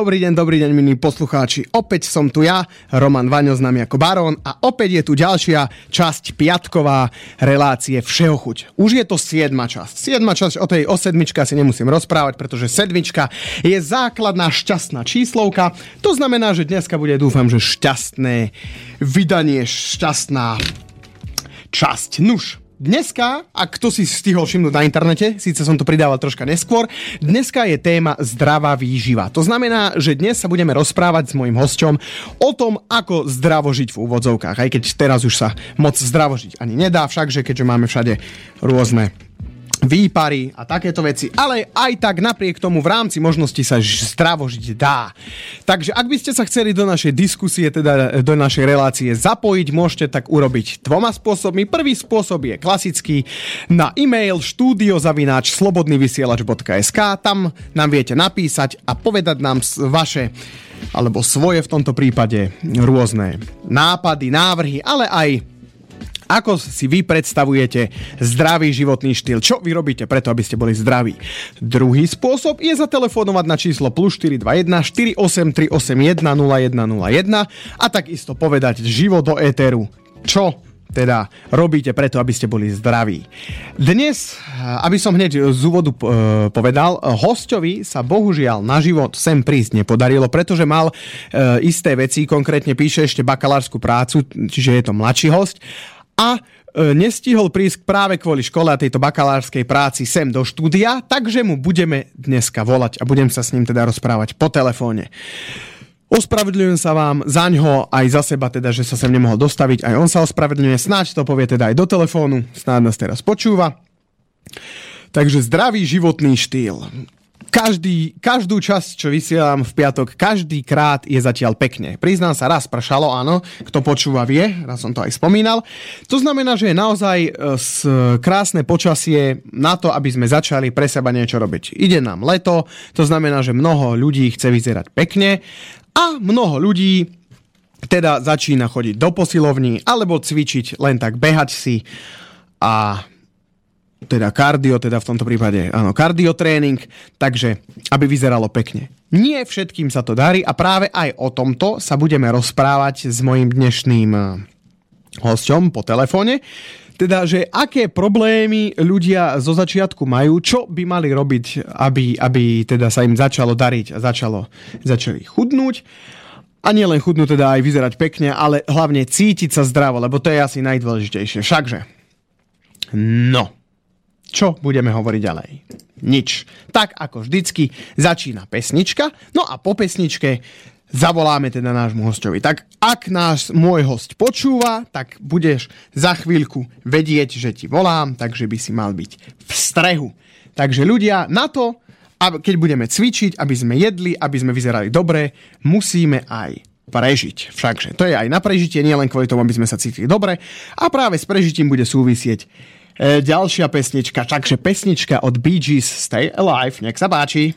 Dobrý deň, dobrý deň, milí poslucháči. Opäť som tu ja, Roman Vaňo, známy ako Barón a opäť je tu ďalšia časť piatková relácie Všeho chuť. Už je to siedma časť. Siedma časť, o tej o sedmička si nemusím rozprávať, pretože sedmička je základná šťastná číslovka. To znamená, že dneska bude, dúfam, že šťastné vydanie, šťastná časť. Nuž, Dneska, ak kto si stihol všimnúť na internete, síce som to pridával troška neskôr, dneska je téma zdravá výživa. To znamená, že dnes sa budeme rozprávať s mojim hosťom o tom, ako zdravo žiť v úvodzovkách, aj keď teraz už sa moc zdravo žiť ani nedá, všakže keďže máme všade rôzne výpary a takéto veci, ale aj tak napriek tomu v rámci možnosti sa zdravo dá. Takže ak by ste sa chceli do našej diskusie, teda do našej relácie zapojiť, môžete tak urobiť dvoma spôsobmi. Prvý spôsob je klasický na e-mail štúdiozavináč slobodnyvysielač.sk tam nám viete napísať a povedať nám vaše alebo svoje v tomto prípade rôzne nápady, návrhy, ale aj ako si vy predstavujete zdravý životný štýl? Čo vy robíte preto, aby ste boli zdraví? Druhý spôsob je zatelefonovať na číslo plus 421 48381 0101 a takisto povedať život do éteru. Čo teda robíte preto, aby ste boli zdraví. Dnes, aby som hneď z úvodu e, povedal, hostovi sa bohužiaľ na život sem prísť nepodarilo, pretože mal e, isté veci, konkrétne píše ešte bakalárskú prácu, čiže je to mladší host a e, nestihol prísť práve kvôli škole a tejto bakalárskej práci sem do štúdia, takže mu budeme dneska volať a budem sa s ním teda rozprávať po telefóne. Ospravedlňujem sa vám za ňo aj za seba, teda, že sa sem nemohol dostaviť. Aj on sa ospravedlňuje, snáď to povie teda aj do telefónu, snáď nás teraz počúva. Takže zdravý životný štýl každý, každú časť, čo vysielam v piatok, každý krát je zatiaľ pekne. Priznám sa, raz pršalo, áno, kto počúva vie, raz som to aj spomínal. To znamená, že je naozaj e, krásne počasie na to, aby sme začali pre seba niečo robiť. Ide nám leto, to znamená, že mnoho ľudí chce vyzerať pekne a mnoho ľudí teda začína chodiť do posilovní alebo cvičiť len tak behať si a teda kardio, teda v tomto prípade áno, kardiotréning, takže aby vyzeralo pekne. Nie všetkým sa to darí a práve aj o tomto sa budeme rozprávať s mojim dnešným eh, hosťom po telefóne. Teda, že aké problémy ľudia zo začiatku majú, čo by mali robiť, aby, aby teda sa im začalo dariť a začalo, začali chudnúť. A nie len chudnúť, teda aj vyzerať pekne, ale hlavne cítiť sa zdravo, lebo to je asi najdôležitejšie. Všakže. No. Čo budeme hovoriť ďalej? Nič. Tak ako vždycky začína pesnička, no a po pesničke zavoláme teda nášmu hostovi. Tak ak náš môj host počúva, tak budeš za chvíľku vedieť, že ti volám, takže by si mal byť v strehu. Takže ľudia, na to, keď budeme cvičiť, aby sme jedli, aby sme vyzerali dobre, musíme aj prežiť. Všakže to je aj na prežitie, nielen kvôli tomu, aby sme sa cítili dobre. A práve s prežitím bude súvisieť E, ďalšia pesnička, takže pesnička od Bee Gees Stay Alive, nech sa páči.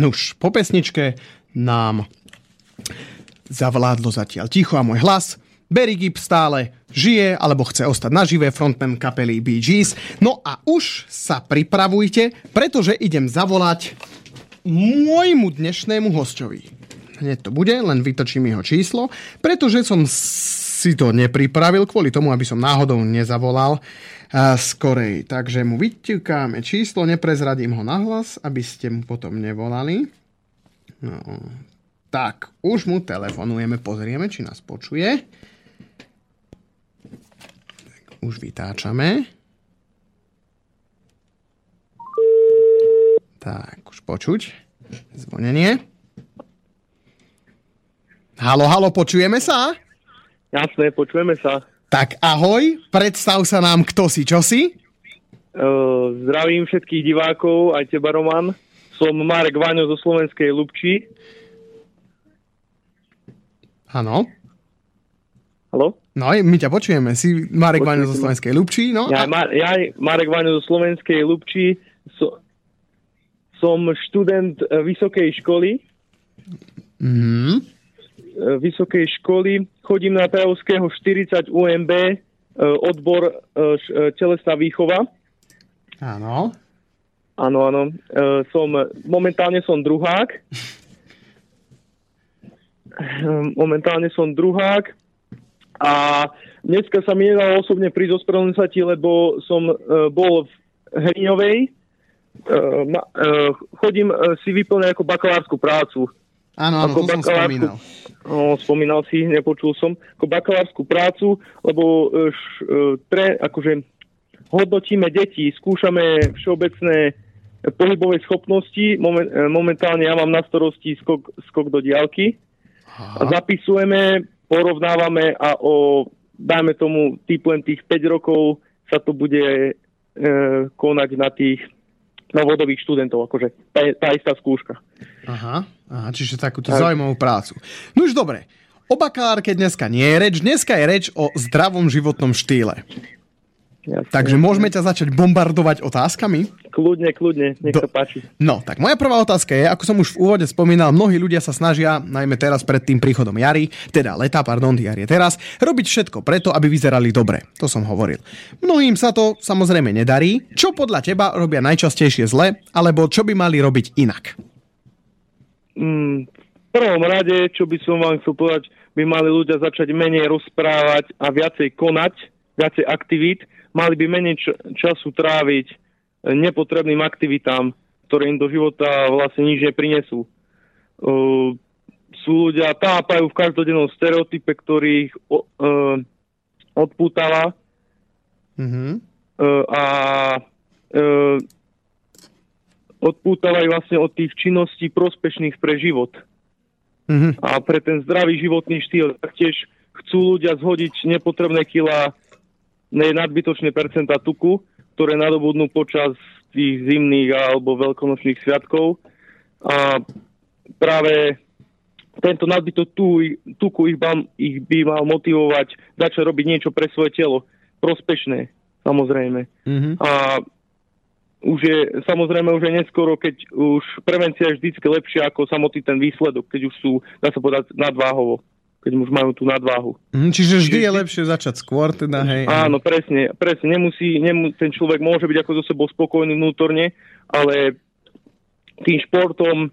Nuž, po pesničke nám zavládlo zatiaľ ticho a môj hlas. Barry Gibb stále žije alebo chce ostať naživé frontman kapely Bee Gees. No a už sa pripravujte, pretože idem zavolať môjmu dnešnému hostovi. Hneď to bude, len vytočím jeho číslo, pretože som si to nepripravil kvôli tomu, aby som náhodou nezavolal skorej. Takže mu vyťukáme číslo, neprezradím ho nahlas, aby ste mu potom nevolali. No, tak, už mu telefonujeme, pozrieme, či nás počuje. Už vytáčame. Tak, už počuť. Zvonenie. Halo, halo, počujeme sa? Jasné, počujeme sa. Tak ahoj, predstav sa nám, kto si, čo si? Uh, zdravím všetkých divákov, aj teba, Roman. Som Marek Váňo zo Slovenskej Lubči. Áno. Halo? No, my ťa počujeme. Si Marek Váňo zo Slovenskej Lubčí, no? Ja, Mar- ja Marek Váňo zo Slovenskej Lubčí. So, som študent e, vysokej školy. Mm-hmm. Vysokej školy. Chodím na Tajovského 40 UMB, e, odbor telesná výchova. Áno. Áno, áno. Som, momentálne som druhák. Momentálne som druhák a dneska sa mi nedalo osobne prísť ospravedlniť sa ti, lebo som bol v Hriňovej. Chodím si vyplňať ako bakalárskú prácu. Áno, áno, to som spomínal. No, spomínal si, nepočul som. Ako bakalárskú prácu, lebo uh, š, uh, tre, akože hodnotíme deti, skúšame všeobecné pohybové schopnosti. Moment, momentálne ja mám na starosti skok, skok do diálky. Aha. A zapisujeme porovnávame a o, dajme tomu, typujem tých 5 rokov sa to bude e, konať na tých novodových študentov, akože tá, tá istá skúška. Aha, aha čiže takúto tak. zaujímavú prácu. No už dobre, o bakalárke dneska nie je reč, dneska je reč o zdravom životnom štýle. Jasne. Takže môžeme ťa začať bombardovať otázkami? Kľudne, kľudne, nech Do... sa páči. No, tak moja prvá otázka je, ako som už v úvode spomínal, mnohí ľudia sa snažia, najmä teraz pred tým príchodom jary, teda leta, pardon, jar je teraz, robiť všetko preto, aby vyzerali dobre. To som hovoril. Mnohým sa to samozrejme nedarí. Čo podľa teba robia najčastejšie zle, alebo čo by mali robiť inak? Mm, v prvom rade, čo by som vám chcel povedať, by mali ľudia začať menej rozprávať a viacej konať, viacej aktivít, mali by menej času tráviť e, nepotrebným aktivitám, ktoré im do života vlastne nič neprinesú. Uh, sú ľudia tápajú v každodennom stereotype, ktorý ich uh, odpútava mm-hmm. uh, a uh, odpútavajú vlastne od tých činností prospešných pre život. Mm-hmm. A pre ten zdravý životný štýl taktiež chcú ľudia zhodiť nepotrebné kila nadbytočné percentá tuku, ktoré nadobudnú počas tých zimných alebo veľkonočných sviatkov. A práve tento nadbytok tuku ich, by, ich by mal motivovať začať robiť niečo pre svoje telo. Prospešné, samozrejme. Mm-hmm. A už je, samozrejme, už je neskoro, keď už prevencia je vždycky lepšia ako samotný ten výsledok, keď už sú, dá sa povedať, nadváhovo keď už majú tú nadváhu. Mm, čiže vždy čiže... je lepšie začať skôr, teda hej. Áno, presne, presne. Nemusí, nemus, ten človek môže byť ako so sebou spokojný vnútorne, ale tým športom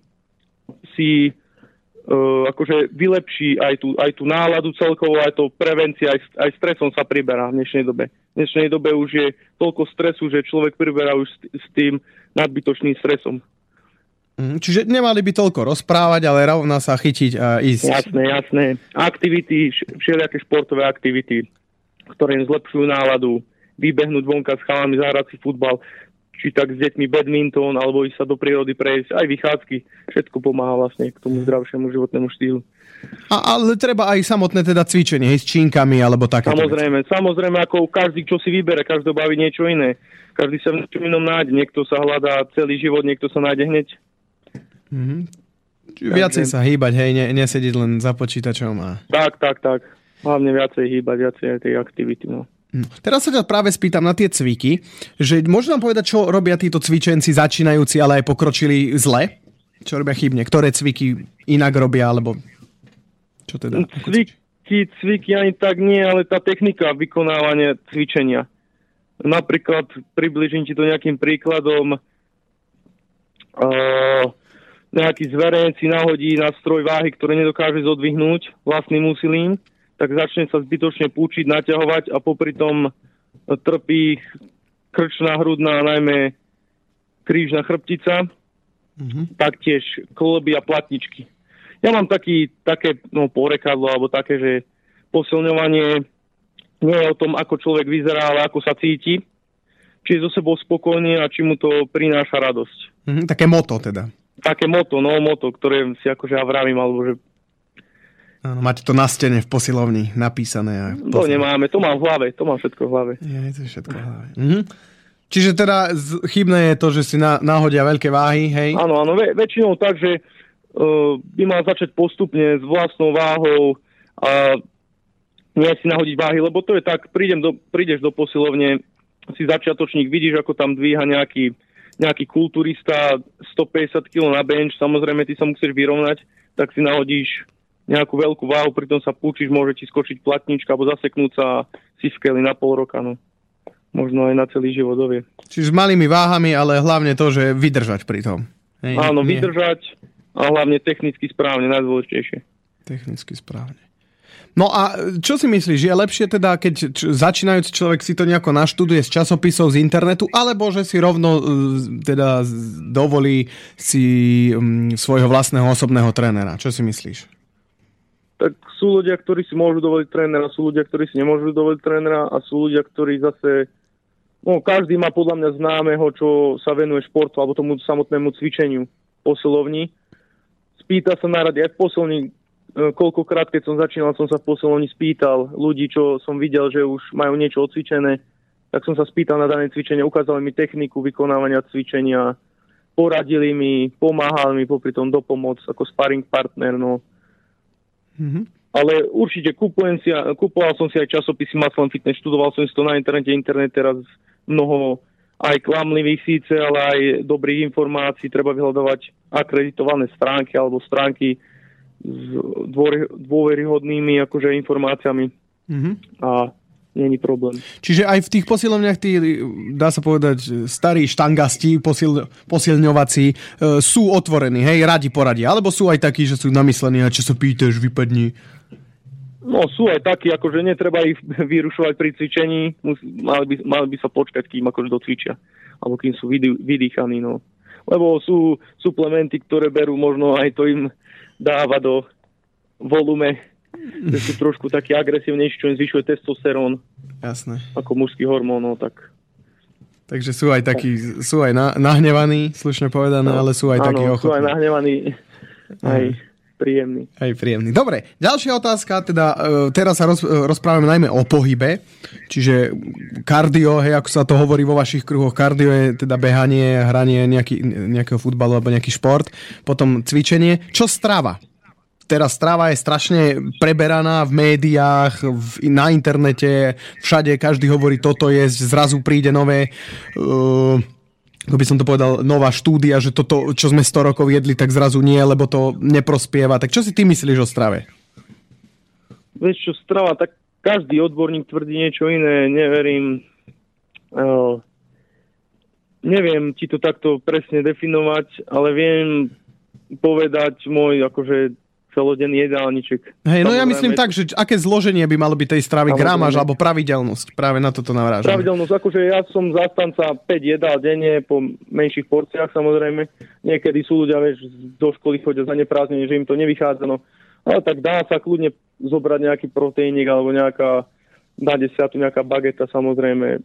si uh, akože vylepší aj tú, aj tú náladu celkovo, aj to prevencia, aj, aj stresom sa priberá v dnešnej dobe. V dnešnej dobe už je toľko stresu, že človek priberá už s, s tým nadbytočným stresom. Mhm, čiže nemali by toľko rozprávať, ale rovno sa chytiť a ísť. Jasné, jasné. Aktivity, všelijaké športové aktivity, ktoré im zlepšujú náladu, vybehnúť vonka s chalami, zahrať si futbal, či tak s deťmi badminton, alebo ísť sa do prírody prejsť, aj vychádzky. Všetko pomáha vlastne k tomu zdravšiemu životnému štýlu. A, ale treba aj samotné teda cvičenie, hej, s činkami alebo také. Samozrejme, veci. samozrejme, ako každý, čo si vybere, každý baví niečo iné. Každý sa v niečom inom nájde. Niekto sa hľadá celý život, niekto sa nájde hneď. Mm-hmm. Čiže viacej sa hýbať, hej, ne, nesediť len za počítačom. A... Tak, tak, tak. Hlavne viacej hýbať, viacej tej aktivity. No. Hm. Teraz sa ťa práve spýtam na tie cviky, že môžeš nám povedať, čo robia títo cvičenci začínajúci, ale aj pokročili zle? Čo robia chybne? Ktoré cviky inak robia, alebo čo teda? Cviky, cviky ani tak nie, ale tá technika vykonávania cvičenia. Napríklad, približím ti to nejakým príkladom, uh, nejaký zverejnec si nahodí na stroj váhy, ktoré nedokáže zodvihnúť vlastným úsilím, tak začne sa zbytočne púčiť, naťahovať a popri tom trpí krčná, hrudná, najmä krížna chrbtica, mm-hmm. taktiež kloby a platničky. Ja mám taký, také no, porekadlo, alebo také, že posilňovanie nie je o tom, ako človek vyzerá, ale ako sa cíti, či je so sebou spokojný a či mu to prináša radosť. Mm, také moto teda. Také moto, no moto, ktoré si akože ja vravím, alebo že Áno, máte to na stene v posilovni napísané. A to nemáme, to mám v hlave, to mám všetko v hlave. Je, to je všetko v hlave. Mhm. Čiže teda chybné je to, že si na, nahodia veľké váhy, hej? Áno, áno, väč- väčšinou tak, že uh, by mal začať postupne s vlastnou váhou a nie si nahodiť váhy, lebo to je tak, prídem do, prídeš do posilovne, si začiatočník, vidíš, ako tam dvíha nejaký, nejaký kulturista 150 kg na bench, samozrejme ty sa musíš vyrovnať, tak si nahodíš nejakú veľkú váhu, pritom sa púčiš, môže ti skočiť platnička alebo zaseknúť sa si v na pol roka. No možno aj na celý život dovie. Čiže s malými váhami, ale hlavne to, že vydržať pri tom. Hej, Áno, nie. vydržať a hlavne technicky správne, najdôležitejšie. Technicky správne. No a čo si myslíš, je lepšie teda, keď začínajúci človek si to nejako naštuduje z časopisov, z internetu, alebo že si rovno uh, teda dovolí si um, svojho vlastného osobného trénera? Čo si myslíš? Tak sú ľudia, ktorí si môžu dovoliť trénera, sú ľudia, ktorí si nemôžu dovoliť trénera a sú ľudia, ktorí zase no, každý má podľa mňa známeho, čo sa venuje športu alebo tomu samotnému cvičeniu posilovni. Spýta sa na rady aj e, koľkokrát, keď som začínal, som sa v posilovni spýtal ľudí, čo som videl, že už majú niečo odcvičené, tak som sa spýtal na dané cvičenie, ukázali mi techniku vykonávania cvičenia, poradili mi, pomáhali mi popri tom dopomoc ako sparring partner, no. Mm-hmm ale určite kupujem si, kupoval som si aj časopisy Muscle Fitness, študoval som si to na internete, internet teraz mnoho aj klamlivých síce, ale aj dobrých informácií, treba vyhľadovať akreditované stránky alebo stránky s dôveryhodnými akože informáciami mm-hmm. a není problém. Čiže aj v tých posilovniach tí, dá sa povedať, starí štangasti, posil, posilňovací, e, sú otvorení, hej, radi poradia, alebo sú aj takí, že sú namyslení a čo sa pýtaš, vypadni. No sú aj takí, akože netreba ich vyrušovať pri cvičení, Mus, mali, by, mali by sa počkať, kým akože docvičia, alebo kým sú vydý, vydýchaní, no. Lebo sú suplementy, ktoré berú, možno aj to im dáva do volume, že sú trošku taký agresívnejší, čo im zvyšuje testosterón. Jasné. Ako mužský hormón, no tak... Takže sú aj takí, sú aj na, nahnevaní, slušne povedané, no, ale sú aj takí ochotní. sú aj nahnevaní, aj príjemný. Aj príjemný. Dobre, ďalšia otázka, teda e, teraz sa roz, rozprávame najmä o pohybe, čiže kardio, hej, ako sa to hovorí vo vašich kruhoch, kardio je teda behanie, hranie nejaký, nejakého futbalu alebo nejaký šport, potom cvičenie. Čo strava? teraz strava je strašne preberaná v médiách, v, na internete, všade, každý hovorí toto je, zrazu príde nové uh, ako by som to povedal, nová štúdia, že toto, čo sme 100 rokov jedli, tak zrazu nie, lebo to neprospieva. Tak čo si ty myslíš o strave? Vieš čo, strava, tak každý odborník tvrdí niečo iné, neverím. Uh, neviem ti to takto presne definovať, ale viem povedať môj akože celodenný jedálniček. Hej, no ja myslím tak, že aké zloženie by malo byť tej stravy, gramáž alebo pravidelnosť, práve na toto navrážam. Pravidelnosť, akože ja som zastanca 5 jedál denne po menších porciách samozrejme. Niekedy sú ľudia, vieš, do školy chodia za neprázdnenie, že im to nevychádza, no. Ale tak dá sa kľudne zobrať nejaký proteínik alebo nejaká, na desiatu nejaká bageta samozrejme.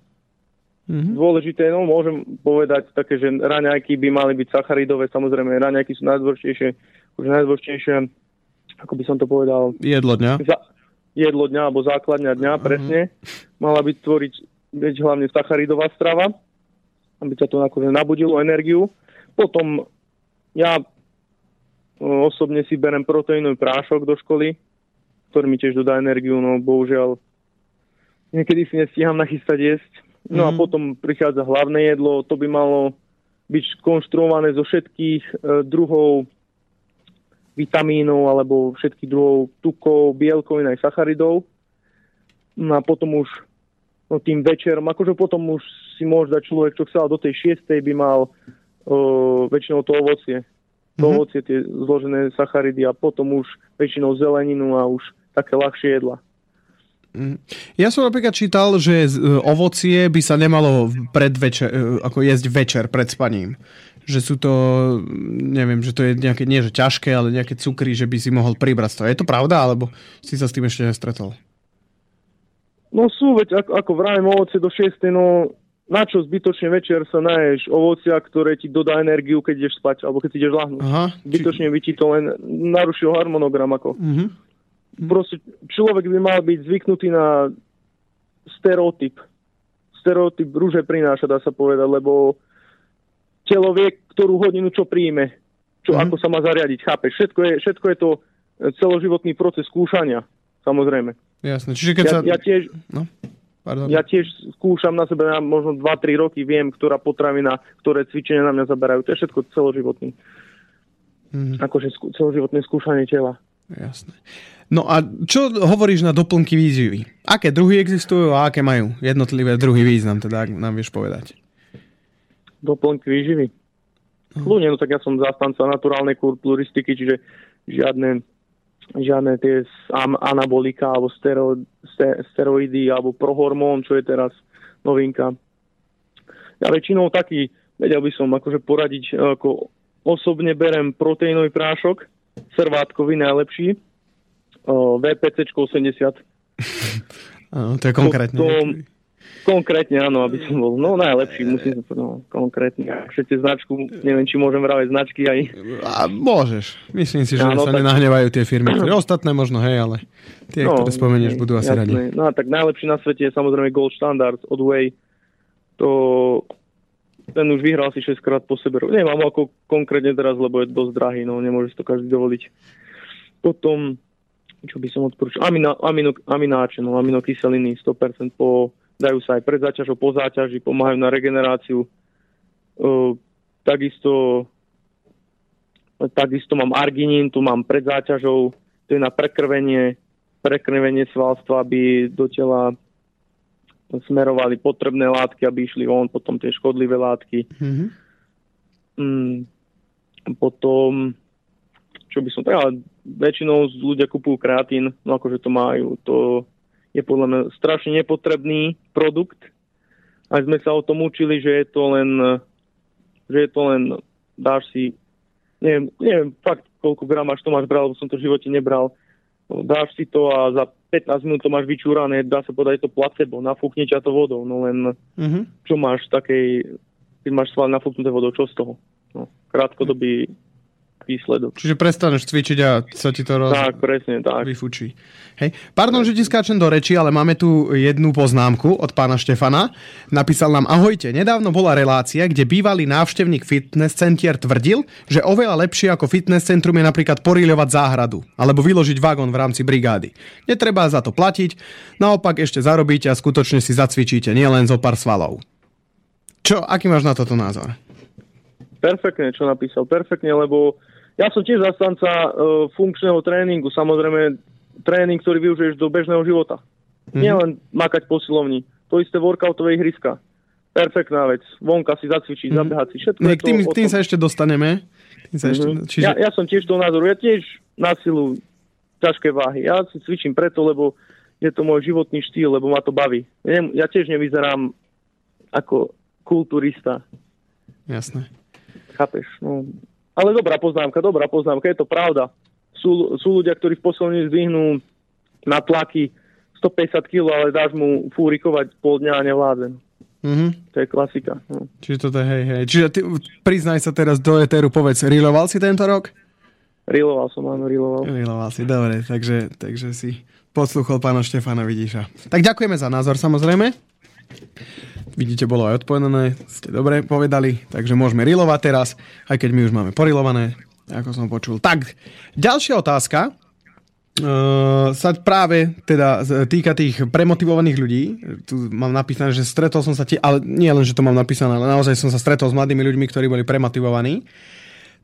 Mm-hmm. Dôležité, no môžem povedať také, že raňajky by mali byť sacharidové, samozrejme raňajky sú najdôležitejšie, už najdôležitejšie ako by som to povedal... Jedlo dňa. Za, jedlo dňa, alebo základňa dňa, uh-huh. presne. Mala byť tvoriť byť hlavne sacharidová strava, aby sa to akože nabudilo energiu. Potom ja osobne si berem proteínový prášok do školy, ktorý mi tiež dodá energiu, no bohužiaľ niekedy si nestíham nachystať jesť. No mm. a mhm. potom prichádza hlavné jedlo, to by malo byť konštruované zo všetkých e, druhov vitamínov alebo všetkých druhov tukov, bielkovín aj sacharidov. No a potom už no tým večerom, akože potom už si môže dať človek, čo chcel do tej 6. by mal uh, väčšinou to ovocie. To mm-hmm. ovocie, tie zložené sacharidy a potom už väčšinou zeleninu a už také ľahšie jedla. Mhm. Ja som napríklad čítal, že e, ovocie by sa nemalo predvečer, e, ako jesť večer pred spaním. Že sú to, neviem, že to je nejaké, nie že ťažké, ale nejaké cukry, že by si mohol pribrať toho. Je to pravda, alebo si sa s tým ešte nestretol? No sú, veď ako, ako vravím ovocie do 6. No na čo zbytočne večer sa naješ ovocia, ktoré ti dodá energiu, keď ideš spať, alebo keď si ideš lahnúť. Aha, zbytočne či... by ti to len narušil harmonogram. Ako. Uh-huh. Proste človek by mal byť zvyknutý na stereotyp. Stereotyp rúže prináša, dá sa povedať, lebo telo vie, ktorú hodinu čo príjme, čo, uh-huh. ako sa má zariadiť, chápeš? Všetko je, všetko je to celoživotný proces skúšania, samozrejme. Jasne, čiže keď ja, sa... Ja tiež... No Pardon. Ja tiež skúšam na sebe, na možno 2-3 roky viem, ktorá potravina, ktoré cvičenia na mňa zaberajú. To je všetko celoživotný. Mm-hmm. Akože skú, celoživotné skúšanie tela. Jasné. No a čo hovoríš na doplnky výživy? Aké druhy existujú a aké majú jednotlivé druhy význam, teda ak nám vieš povedať? Doplnky výživy? Uh-huh. Kľudne, no tak ja som zastanca naturálnej kulturistiky, čiže žiadne žiadne tie anabolika alebo stero, steroidy alebo prohormón, čo je teraz novinka. Ja väčšinou taký, vedel by som akože poradiť, ako osobne berem proteínový prášok, servátkový najlepší, VPC 80. Áno, to je konkrétne. Potom, Konkrétne áno, aby som bol no, najlepší, musím no, konkrétne. Všetci značku, neviem, či môžem vraviť značky aj. A môžeš. Myslím si, že áno, sa tak... nenahnevajú tie firmy. Ostatné možno, hej, ale tie, no, ktoré spomenieš, budú asi jasné. radi. No a tak najlepší na svete je samozrejme Gold Standard od Way. To ten už vyhral si 6 krát po sebe. Nemám ako konkrétne teraz, lebo je dosť drahý, no nemôže to každý dovoliť. Potom, čo by som odporúčal, amino, amino, amináče, no aminokyseliny 100% po dajú sa aj pred záťažou, po záťaži, pomáhajú na regeneráciu. takisto, takisto mám arginín, tu mám pred záťažou, to je na prekrvenie, prekrvenie svalstva, aby do tela smerovali potrebné látky, aby išli von, potom tie škodlivé látky. Mm-hmm. Mm, potom, čo by som ale väčšinou ľudia kupujú kreatín, no akože to majú, to je podľa mňa strašne nepotrebný produkt. A sme sa o tom učili, že je to len, že je to len, dáš si, neviem, neviem fakt, koľko gram až to máš bral, lebo som to v živote nebral. Dáš si to a za 15 minút to máš vyčúrané, dá sa povedať to placebo, nafúkne ťa to vodou, no len mm-hmm. čo máš takej, keď máš sval nafúknuté vodou, čo z toho? No, krátkodobý výsledok. Čiže prestaneš cvičiť a sa ti to roz... Tak, presne, tak. Vyfučí. Hej. Pardon, že ti skáčem do reči, ale máme tu jednu poznámku od pána Štefana. Napísal nám, ahojte, nedávno bola relácia, kde bývalý návštevník fitness centier tvrdil, že oveľa lepšie ako fitness centrum je napríklad poríľovať záhradu alebo vyložiť vagón v rámci brigády. Netreba za to platiť, naopak ešte zarobíte a skutočne si zacvičíte, nielen zo pár svalov. Čo, aký máš na toto názor? Perfektne, čo napísal. Perfektne, lebo ja som tiež zastanca uh, funkčného tréningu, samozrejme tréning, ktorý využiješ do bežného života. Mm-hmm. Nielen makať posilovni. To isté workoutové ihriska. Perfektná vec. Vonka si zacvičiť, mm-hmm. zabehať si. Všetko no, k tým, tým sa ešte dostaneme. Tým sa mm-hmm. ešte, čiže... ja, ja som tiež toho názoru. Ja tiež na silu ťažké váhy. Ja si cvičím preto, lebo je to môj životný štýl, lebo ma to baví. Ja, ja tiež nevyzerám ako kulturista. Jasné. Chápeš? No, ale dobrá poznámka, dobrá poznámka, je to pravda. Sú, sú ľudia, ktorí v poslední zdvihnú na tlaky 150 kg, ale dáš mu fúrikovať pol dňa a nevládzen. Mm-hmm. To je klasika. No. Čiže toto, hej, hej. Čiže ty, priznaj sa teraz do Eteru, povedz, riloval si tento rok? Riloval som, áno, riloval. Riloval si, dobre, takže, takže si posluchol pána Štefana Vidíša. Tak ďakujeme za názor, samozrejme. Vidíte, bolo aj odpovedané, ste dobre povedali, takže môžeme rilovať teraz, aj keď my už máme porilované, ako som počul. Tak, ďalšia otázka. Uh, sa práve teda týka tých premotivovaných ľudí. Tu mám napísané, že stretol som sa tie, ale nie len, že to mám napísané, ale naozaj som sa stretol s mladými ľuďmi, ktorí boli premotivovaní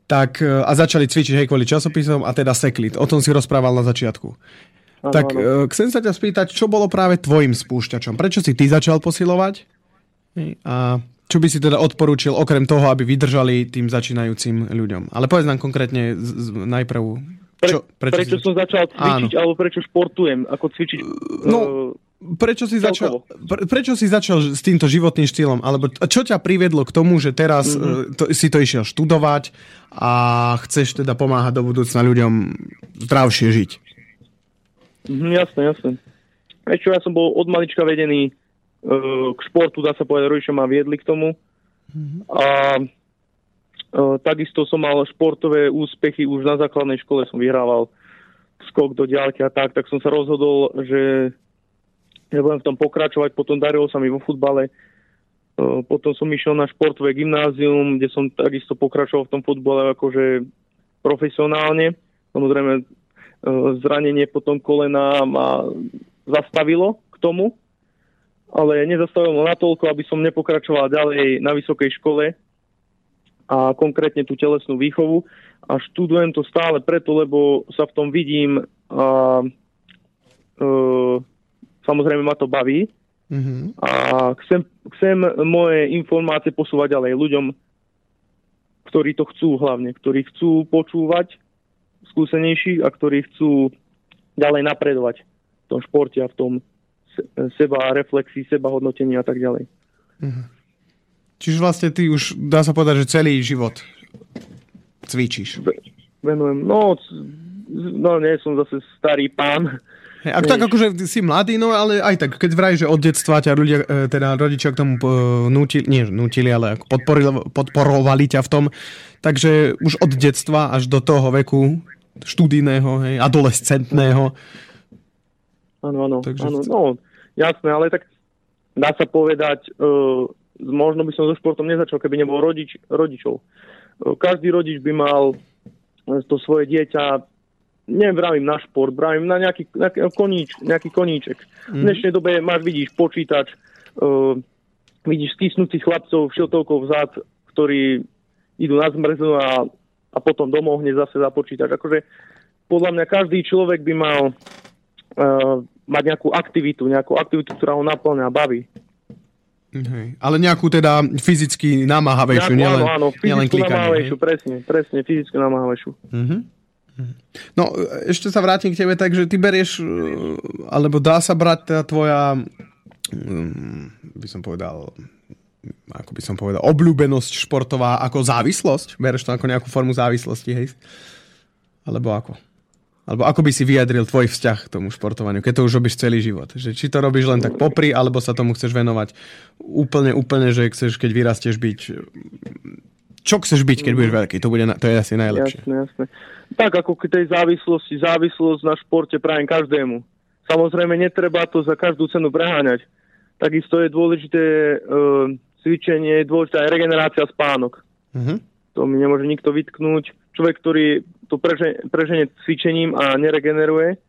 tak, e, a začali cvičiť hej kvôli časopisom a teda sekli. O tom si rozprával na začiatku. Ano, tak ano. E, chcem sa ťa spýtať, čo bolo práve tvojim spúšťačom? Prečo si ty začal posilovať? A čo by si teda odporúčil okrem toho, aby vydržali tým začínajúcim ľuďom? Ale povedz nám konkrétne z, z, najprv čo, prečo, prečo si... som začal cvičiť, Áno. alebo prečo športujem, ako cvičiť? No, uh, prečo si, začal, pre, prečo si začal s týmto životným štýlom? Alebo čo ťa priviedlo k tomu, že teraz mm-hmm. to, si to išiel študovať a chceš teda pomáhať do budúcna ľuďom zdravšie žiť? Mm, jasné, jasné. Ešte ja som bol od malička vedený uh, k športu, dá sa povedať, rodičia ma viedli k tomu. Mm-hmm. A Takisto som mal športové úspechy, už na základnej škole som vyhrával skok do ďalky a tak, tak som sa rozhodol, že ja budem v tom pokračovať, potom darilo sa mi vo futbale, potom som išiel na športové gymnázium, kde som takisto pokračoval v tom futbale akože profesionálne. Samozrejme zranenie potom kolena ma zastavilo k tomu, ale nezastavilo ma natoľko, aby som nepokračoval ďalej na vysokej škole, a konkrétne tú telesnú výchovu. A študujem to stále preto, lebo sa v tom vidím a e, samozrejme ma to baví. Mm-hmm. A chcem, chcem moje informácie posúvať ďalej ľuďom, ktorí to chcú hlavne, ktorí chcú počúvať skúsenejší a ktorí chcú ďalej napredovať v tom športe a v tom seba reflexii, seba hodnotení a tak ďalej. Mm-hmm. Čiže vlastne ty už, dá sa povedať, že celý život cvičíš. Venujem, no, no nie som zase starý pán. Hey, ak tak akože si mladý, no ale aj tak, keď vraj, že od detstva ťa ľudia, e, teda rodičia k tomu e, nutili, nie nutili, ale podporovali ťa v tom, takže už od detstva až do toho veku študijného, hej, adolescentného. Áno, áno, takže... áno, no, jasné, ale tak dá sa povedať, uh, možno by som so športom nezačal, keby nebol rodič, rodičov. Každý rodič by mal to svoje dieťa nevravím na šport, vravím na nejaký, nejaký, koníč, nejaký koníček. Mm. V dnešnej dobe máš, vidíš, počítač, uh, vidíš skysnúcich chlapcov šiltovkov vzad, ktorí idú na zmrznu a, a potom domov hneď zase za počítač. Akože podľa mňa každý človek by mal uh, mať nejakú aktivitu, nejakú aktivitu, ktorá ho naplňa a baví. Hej. Ale nejakú teda fyzicky namáhavejšiu, nejakú, nielen, áno, áno, nielen klikanie. namáhavejšiu, presne, presne, fyzicky namáhavejšiu. Uh-huh. No, ešte sa vrátim k tebe, takže ty berieš, e, alebo dá sa brať teda tvoja, mm, by som povedal, ako by som povedal, obľúbenosť športová ako závislosť? Bereš to ako nejakú formu závislosti, hej? Alebo ako? Alebo ako by si vyjadril tvoj vzťah k tomu športovaniu, keď to už robíš celý život? Že či to robíš len tak popri, alebo sa tomu chceš venovať úplne, úplne, že chceš, keď vyrastieš byť... Čo chceš byť, keď budeš veľký? To, bude, to je asi najlepšie. Jasne, jasne. Tak ako k tej závislosti, závislosť na športe prajem každému. Samozrejme, netreba to za každú cenu preháňať. Takisto je dôležité uh, cvičenie, je dôležitá aj regenerácia spánok. Uh-huh. To mi nemôže nikto vytknúť. Človek, ktorý to preženie cvičením a neregeneruje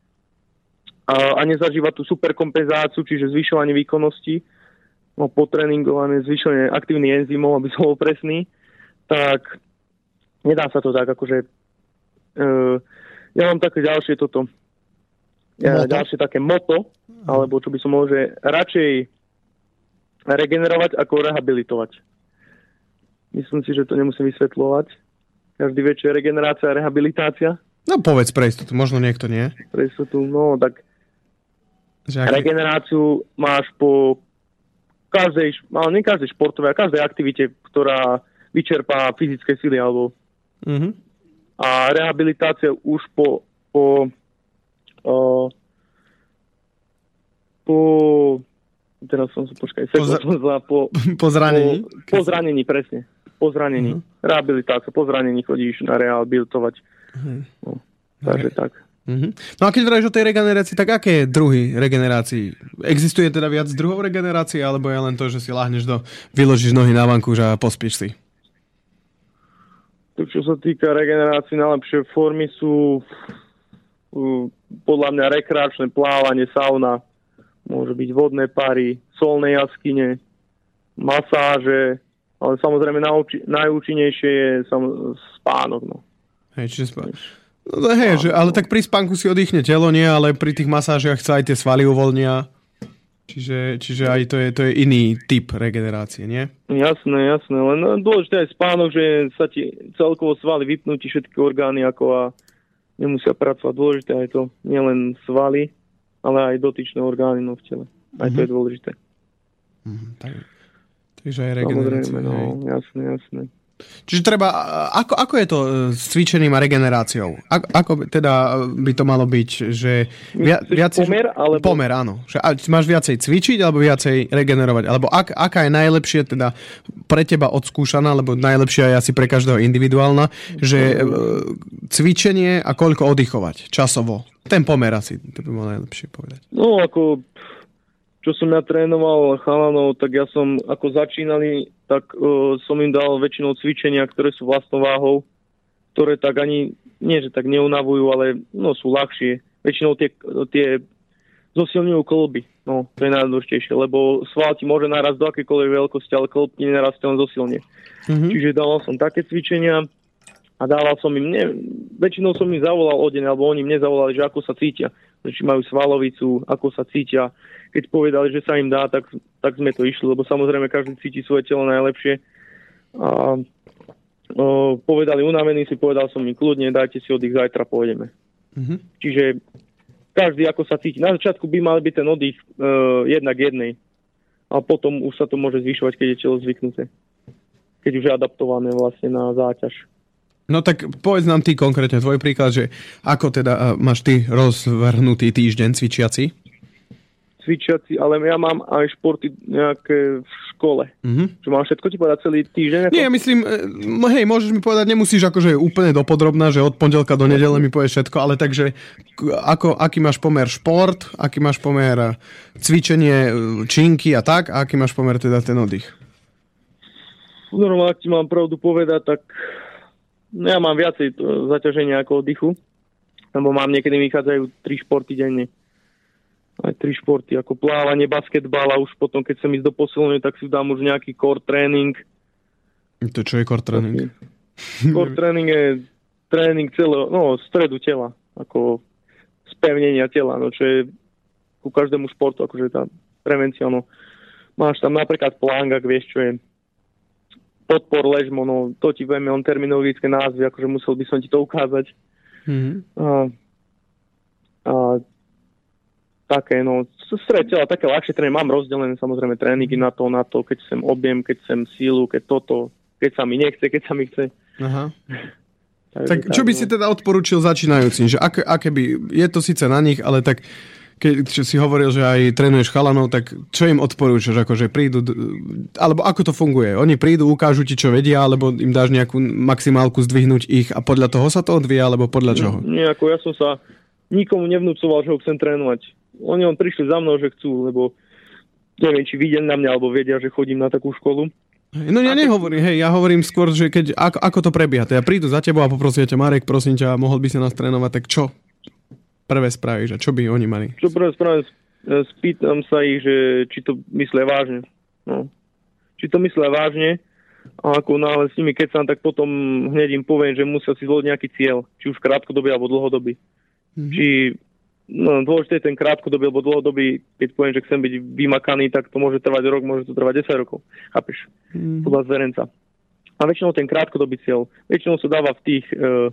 a, a nezažíva tú superkompenzáciu, čiže zvyšovanie výkonnosti, no, potreningované, zvyšovanie aktívnych enzymov, aby som bol presný, tak nedá sa to tak, akože uh, ja mám také ďalšie toto, ja, ďalšie také moto, alebo čo by som mohol, že radšej regenerovať ako rehabilitovať. Myslím si, že to nemusím vysvetľovať každý vie, čo je regenerácia a rehabilitácia. No povedz pre istotu, možno niekto nie. Pre istotu, no tak Že aký... regeneráciu máš po každej, ale nie každej športovej, a každej aktivite, ktorá vyčerpá fyzické sily alebo mm-hmm. a rehabilitácia už po po o, po teraz som počkaj, po, zra... po, po zranení. Po, po zranení, presne po zranení. Uh-huh. Rehabilitácia, po zranení chodíš na rehabilitovať. Uh-huh. No, takže okay. tak. Uh-huh. No a keď vravíš o tej regenerácii, tak aké druhy regenerácií? Existuje teda viac druhov regenerácie, alebo je len to, že si láhneš do, vyložíš nohy na vanku a pospíš si? To, čo sa týka regenerácie, najlepšie formy sú podľa mňa rekreačné plávanie, sauna, môže byť vodné pary, solné jaskyne, masáže, ale samozrejme najúči- najúčinnejšie je sam- spánok. No. Hej, čiže spánok. No, hej, že, ale tak pri spánku si oddychne telo, nie, ale pri tých masážiach sa aj tie svaly uvoľnia. Čiže, čiže aj to je, to je iný typ regenerácie, nie? Jasné, jasné, len dôležité je spánok, že sa ti celkovo svaly vypnú ti všetky orgány ako a nemusia pracovať. Dôležité aj to, nielen svaly, ale aj dotyčné orgány no, v tele. Aj mm-hmm. to je mhm. dôležité. Mm, tak, takže aj regenerácia. Samozrejme, no, jasné, jasné. Čiže treba, ako, ako je to e, s cvičením a regeneráciou? Ako, ako teda by to malo byť? Že via, viac, pomer? Alebo... Pomer, áno. Že, máš viacej cvičiť alebo viacej regenerovať? Alebo ak, aká je najlepšie teda pre teba odskúšaná, lebo najlepšia je asi pre každého individuálna, že e, cvičenie a koľko oddychovať časovo? Ten pomer asi, to by bolo najlepšie povedať. No ako čo som ja trénoval chalanov, tak ja som, ako začínali, tak uh, som im dal väčšinou cvičenia, ktoré sú vlastnou váhou, ktoré tak ani, nie že tak neunavujú, ale no, sú ľahšie. Väčšinou tie, tie zosilňujú kolby. No, to je najdôležitejšie, lebo sval ti môže naraz do akékoľvek veľkosti, ale kolb ti nenarazte len zosilne. Mm-hmm. Čiže dával som také cvičenia a dával som im, ne, väčšinou som im zavolal o deň, alebo oni mne zavolali, že ako sa cítia, že či majú svalovicu, ako sa cítia, keď povedali, že sa im dá, tak, tak sme to išli, lebo samozrejme každý cíti svoje telo najlepšie. A o, povedali unavení si, povedal som im kľudne, dajte si oddych, zajtra pôjdeme. Mm-hmm. Čiže každý ako sa cíti. Na začiatku by mal byť ten oddych e, jednak jednej. A potom už sa to môže zvyšovať, keď je telo zvyknuté. Keď už je adaptované vlastne na záťaž. No tak povedz nám ty konkrétne tvoj príklad, že ako teda máš ty rozvrhnutý týždeň cvičiaci? cvičiaci, ale ja mám aj športy nejaké v škole. Mm-hmm. Čo mám všetko ti povedať celý týždeň? Ako? Nie, ja myslím, e, hej, môžeš mi povedať, nemusíš akože úplne dopodrobná, že od pondelka do nedele mi povieš všetko, ale takže ako, aký máš pomer šport, aký máš pomer e, cvičenie, e, činky a tak, a aký máš pomer teda ten oddych? Normálne, ak ti mám pravdu povedať, tak no ja mám viacej zaťaženia ako oddychu, lebo mám niekedy vychádzajú tri športy denne aj tri športy, ako plávanie, basketbal a už potom, keď som ísť do posilenia, tak si dám už nejaký core tréning. To čo je core tréning? Core tréning je tréning celého, no, stredu tela, ako spevnenia tela, no, čo je ku každému športu, akože tá prevencia, no. Máš tam napríklad pláng, ak vieš, čo je podpor ležmo, no, to ti vieme on terminologické názvy, akože musel by som ti to ukázať. Mm-hmm. A, a také, no, stred tela, také ľahšie tréning. Mám rozdelené samozrejme tréningy na to, na to, keď sem objem, keď sem sílu, keď toto, keď sa mi nechce, keď sa mi chce. Aha. Takže, tak čo by no. si teda odporúčil začínajúcim? Že aké, aké by, je to síce na nich, ale tak keď si hovoril, že aj trénuješ chalanov, tak čo im odporúčaš? Akože prídu, alebo ako to funguje? Oni prídu, ukážu ti, čo vedia, alebo im dáš nejakú maximálku zdvihnúť ich a podľa toho sa to odvíja, alebo podľa čoho? Nie, ako ja som sa nikomu nevnúcoval, že ho chcem trénovať oni on prišli za mnou, že chcú, lebo neviem, či vidia na mňa, alebo vedia, že chodím na takú školu. No ja nehovorím, hej, ja hovorím skôr, že keď, ako, ako to prebieha. Ja prídu za tebou a poprosia ťa, Marek, prosím ťa, mohol by si nás trénovať, tak čo prvé spravíš a čo by oni mali? Čo prvé spravím, spýtam sa ich, že či to myslia vážne. No. Či to myslia vážne a ako náhle s nimi sa tak potom hneď im poviem, že musia si zvoliť nejaký cieľ, či už krátkodobý alebo dlhodobý. Mm-hmm. Či no, dôležité je ten krátkodobý alebo dlhodobý, keď poviem, že chcem byť vymakaný, tak to môže trvať rok, môže to trvať 10 rokov. Chápeš? Mm. Podľa zverenca. A väčšinou ten krátkodobý cieľ, väčšinou sa dáva v tých uh,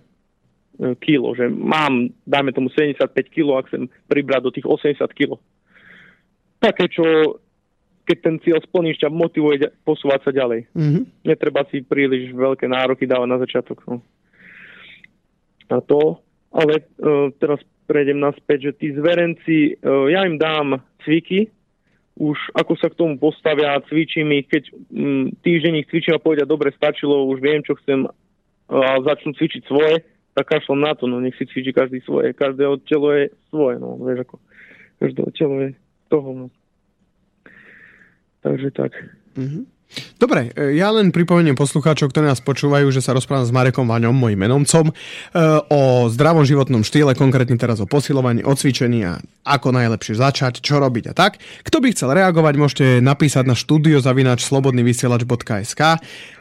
kilo, že mám, dajme tomu 75 kilo, ak chcem pribrať do tých 80 kilo. Také, čo keď ten cieľ splníš, ťa motivuje posúvať sa ďalej. Mm-hmm. Netreba si príliš veľké nároky dávať na začiatok. No. A to, ale uh, teraz prejdem naspäť, že tí zverenci, e, ja im dám cviky, už ako sa k tomu postavia, cvičím ich, keď mm, týždeň ich cvičím a povedia, dobre, stačilo, už viem, čo chcem a začnú cvičiť svoje, kašlom na to, no nech si cvičí každý svoje. Každého telo je svoje, no vieš ako. Každého telo je toho, no. Takže tak. Mm-hmm. Dobre, e, ja len pripomeniem poslucháčov, ktorí nás počúvajú, že sa rozprávam s Marekom Vaňom, mojim menomcom, e, o zdravom životnom štýle, konkrétne teraz o posilovaní, o cvičení a ako najlepšie začať, čo robiť a tak. Kto by chcel reagovať, môžete napísať na zavinač slobodnyvysielač.sk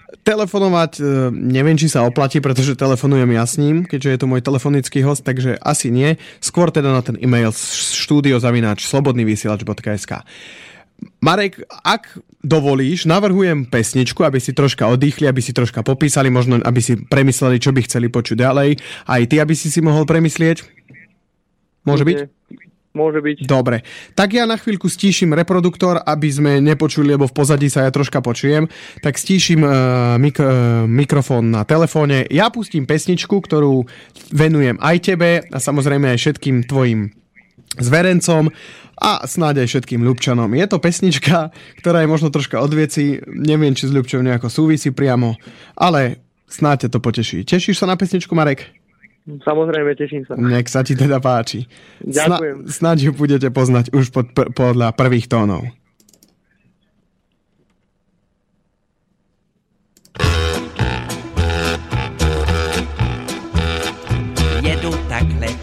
Telefonovať e, neviem, či sa oplatí, pretože telefonujem ja s ním, keďže je to môj telefonický host, takže asi nie. Skôr teda na ten e-mail štúdio zavinač slobodnyvysielač.sk Marek, ak dovolíš, navrhujem pesničku, aby si troška oddychli, aby si troška popísali, možno aby si premysleli, čo by chceli počuť ďalej. Aj ty, aby si si mohol premyslieť? Môže byť? Môže byť. Dobre. Tak ja na chvíľku stíšim reproduktor, aby sme nepočuli, lebo v pozadí sa ja troška počujem. Tak stíšim uh, mik- uh, mikrofón na telefóne. Ja pustím pesničku, ktorú venujem aj tebe a samozrejme aj všetkým tvojim zverencom a snáď aj všetkým Ľubčanom. Je to pesnička, ktorá je možno troška od veci, neviem, či s Ľubčom nejako súvisí priamo, ale snáď to poteší. Tešíš sa na pesničku, Marek? Samozrejme, teším sa. Nech sa ti teda páči. Ďakujem. Sna- snáď ju budete poznať už pod, podľa prvých tónov.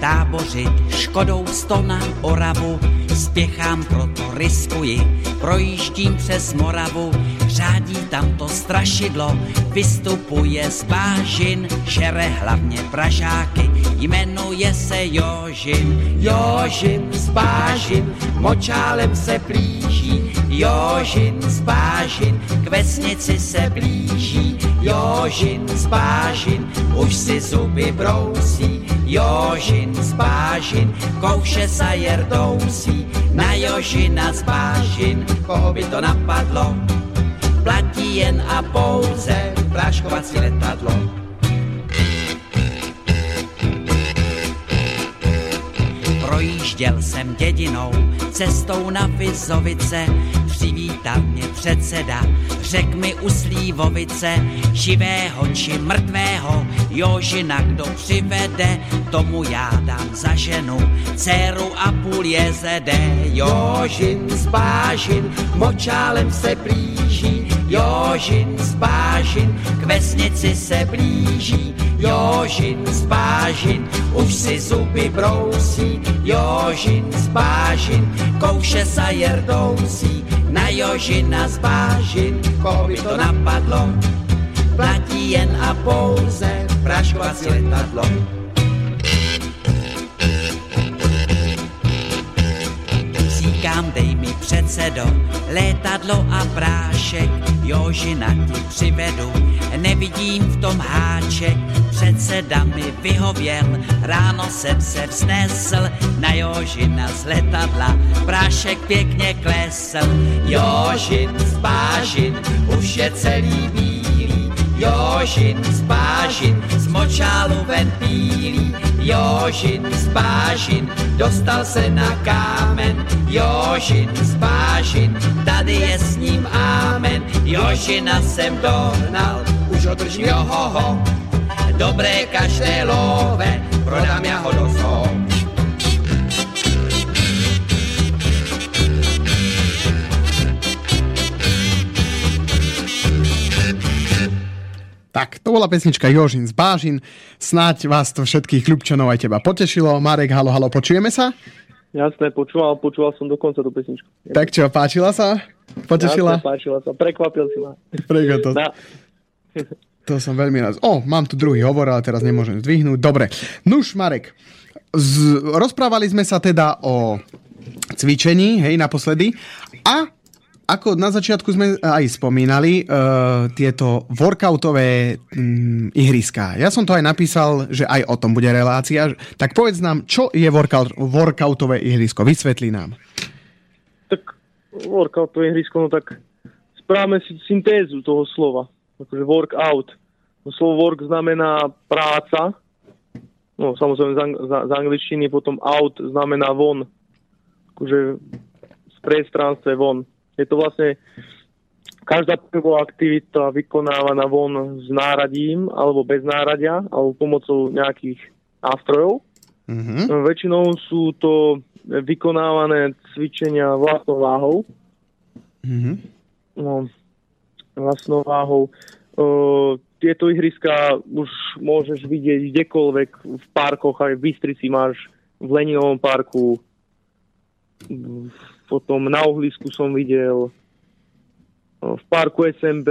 tábořit Škodou sto na Oravu, spěchám, proto riskuji, projíždím přes Moravu, řádí tam to strašidlo, vystupuje z bážin, šere hlavně Pražáky, jmenuje se Jožin. Jožin z bážin, močálem se blíží, Jožin z bážin, k vesnici se blíží, Jožin z bážin, už si zuby brousí, Jožin z bážin, kouše sa jerdousí, na Jožina z bážin, koho by to napadlo, platí jen a pouze práškovací letadlo. Projížděl jsem dědinou, cestou na Vizovice, přivítal mě předseda, řek mi u Slívovice, živého či mrtvého, Jožina kdo přivede, tomu já dám za ženu, dceru a půl jezede. Jožin z Bážin, močálem se blíží, Jožin z Bážin, k vesnici se blíží, Jožin z Bážin, už si zuby brousí, Jožin z Bážin, kouše sa jerdousí, na Jožina z Bážin, koho by to napadlo, platí jen a pouze praškovací letadlo. Říkám, dej mi předsedo, létadlo a prášek, Jožina ti přivedu, nevidím v tom háček, předseda mi vyhověl, ráno jsem se vznesl, na Jožina z letadla, prášek pěkně klesl, Jožin z bážin, už je celý bílý, Jožin z z močálu ven pílí, Jožin z dostal se na kámen, Jožin z tady je s ním ámen, Jožina jsem dohnal, už ho držím johoho, dobré každé love, prodám ja ho do zoo. Tak, to bola pesnička Jožin z Bážin. Snáď vás to všetkých ľubčanov aj teba potešilo. Marek, halo, halo, počujeme sa? Jasné, počúval, počúval som dokonca tú pesničku. Tak čo, páčila sa? Potešila? Jasné, páčila sa, prekvapil si ma. To? Na... To som veľmi rád. O, mám tu druhý hovor, ale teraz nemôžem zdvihnúť. Dobre. Nuž, Marek, z... rozprávali sme sa teda o cvičení, hej, naposledy. A ako na začiatku sme aj spomínali, uh, tieto workoutové um, ihriská. Ja som to aj napísal, že aj o tom bude relácia. Tak povedz nám, čo je workout, workoutové ihrisko? Vysvetlí nám. Tak workoutové ihrisko, no tak správame si syntézu toho slova. Akože workout. No, slovo work znamená práca. No samozrejme z, ang- z angličtiny potom out znamená von. Akože v priestranstve von je to vlastne každá prvá aktivita vykonávaná von s náradím alebo bez náradia alebo pomocou nejakých nástrojov. Mm-hmm. Väčšinou sú to vykonávané cvičenia vlastnou váhou. Mm-hmm. No, vlastnou váhou. Uh, tieto ihriska už môžeš vidieť kdekoľvek v parkoch, aj v Bystrici máš v Leninovom parku, potom na uhlisku som videl, v parku SMB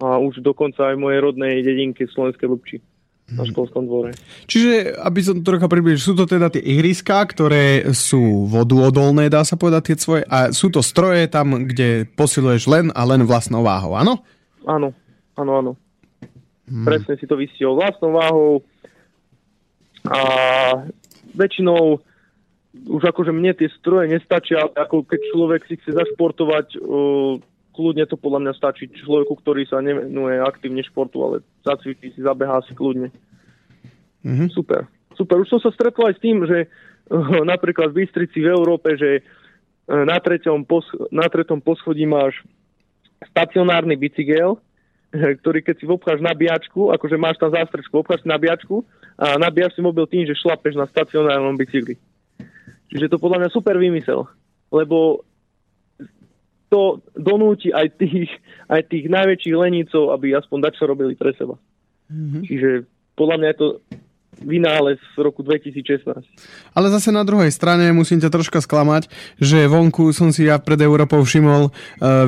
a už dokonca aj v mojej rodnej dedinke Slovenskej Lubči na mhm. školskom dvore. Čiže, aby som to trocha približil, sú to teda tie ihriská, ktoré sú voduodolné, dá sa povedať, tie svoje, a sú to stroje tam, kde posiluješ len a len vlastnou váhou, áno? Áno, áno, áno. Hmm. Presne si to vystihol vlastnou váhou a väčšinou už akože mne tie stroje nestačia, ako keď človek si chce zašportovať, uh, kľudne to podľa mňa stačí človeku, ktorý sa nevenuje aktívne športu, ale zacvičí si, zabehá si kľudne. Mm-hmm. Super. Super. Už som sa stretol aj s tým, že uh, napríklad v Bystrici v Európe, že uh, na treťom, pos- na treťom poschodí máš stacionárny bicykel, ktorý keď si obcháš nabíjačku, akože máš tam zástrečku, obcháš si nabíjačku a nabíjaš si mobil tým, že šlapeš na stacionárnom bicykli. Čiže to podľa mňa super vymysel, lebo to donúti aj tých, aj tých najväčších lenícov, aby aspoň dačo robili pre seba. Mm-hmm. Čiže podľa mňa je to vynález z roku 2016. Ale zase na druhej strane musím ťa troška sklamať, že vonku som si ja pred Európou všimol uh,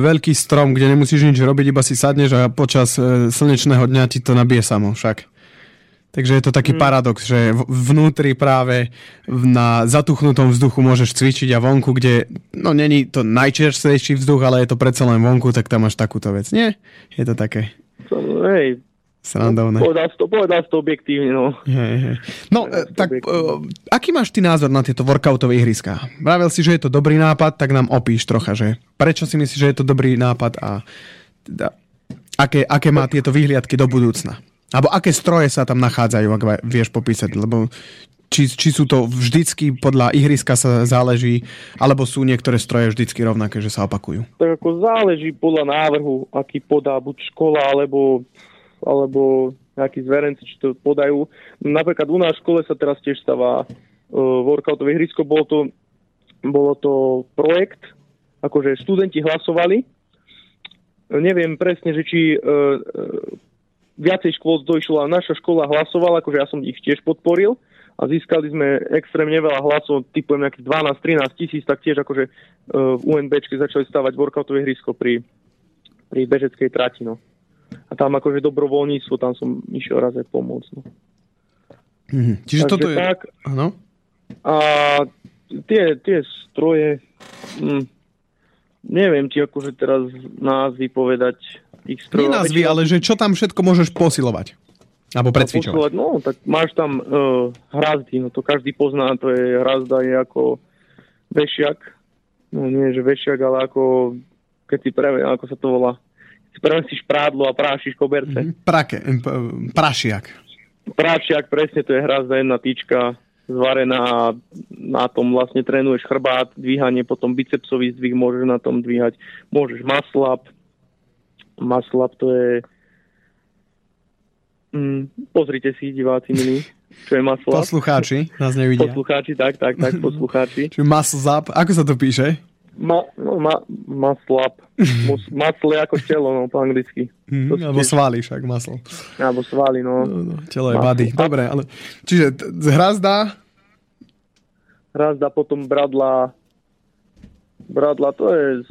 veľký strom, kde nemusíš nič robiť, iba si sadneš a počas uh, slnečného dňa ti to nabije samo však. Takže je to taký mm. paradox, že vnútri práve na zatuchnutom vzduchu môžeš cvičiť a vonku, kde, no není to najčerstvejší vzduch, ale je to predsa len vonku, tak tam máš takúto vec. Nie? Je to také... Hej, Srandovné. Povedal to, povedal to objektívne, no. Hej, hej. No, e, tak uh, aký máš ty názor na tieto workoutové ihriská? Vravel si, že je to dobrý nápad, tak nám opíš trocha, že prečo si myslíš, že je to dobrý nápad a teda, aké, aké má tieto vyhliadky do budúcna? Alebo aké stroje sa tam nachádzajú, ak vieš popísať? Lebo či, či sú to vždycky podľa ihriska sa záleží, alebo sú niektoré stroje vždycky rovnaké, že sa opakujú? Tak ako záleží podľa návrhu, aký podá buď škola, alebo alebo nejakí zverenci, či to podajú. Napríklad u nás v škole sa teraz tiež stáva uh, workoutové ihrisko. Bolo to, bolo to projekt, akože študenti hlasovali. Neviem presne, že či uh, viacej škôl došlo a naša škola hlasovala, akože ja som ich tiež podporil a získali sme extrémne veľa hlasov, typujem nejakých 12-13 tisíc, tak tiež akože v UNBčke začali stavať workoutové ihrisko pri, pri bežeckej trati. No. A tam akože dobrovoľníctvo, tam som išiel raz aj pomôcť. No. Mm-hmm. Čiže Takže toto je... Tak, ano? A tie, tie stroje, hm, neviem ti akože teraz názvy povedať ich. Nie názvy, ale že čo tam všetko môžeš posilovať? Alebo precvičovať? No, tak máš tam uh, hrazdy, no to každý pozná, to je hrazda je ako vešiak. No nie, že vešiak, ale ako keď si preve, ako sa to volá, si prádlo a prášiš koberce. Mm-hmm. Prake, prašiak. Prašiak, presne, to je hrazda jedna tyčka zvarená na tom vlastne trénuješ chrbát, dvíhanie, potom bicepsový zdvih môžeš na tom dvíhať. Môžeš maslap. Maslap to je... Mm, pozrite si, diváci milí, čo je maslap. Poslucháči nás nevidia. Poslucháči, tak, tak, tak, poslucháči. Čiže maslap, ako sa to píše? Ma, no, ma, maslap. Masle ako telo, no, po anglicky. Mm, alebo svaly však, maslo. Alebo svaly, no. no, no telo je body. Dobre, ale... Čiže z hrazda? Hrazda, potom bradla. Bradla, to je...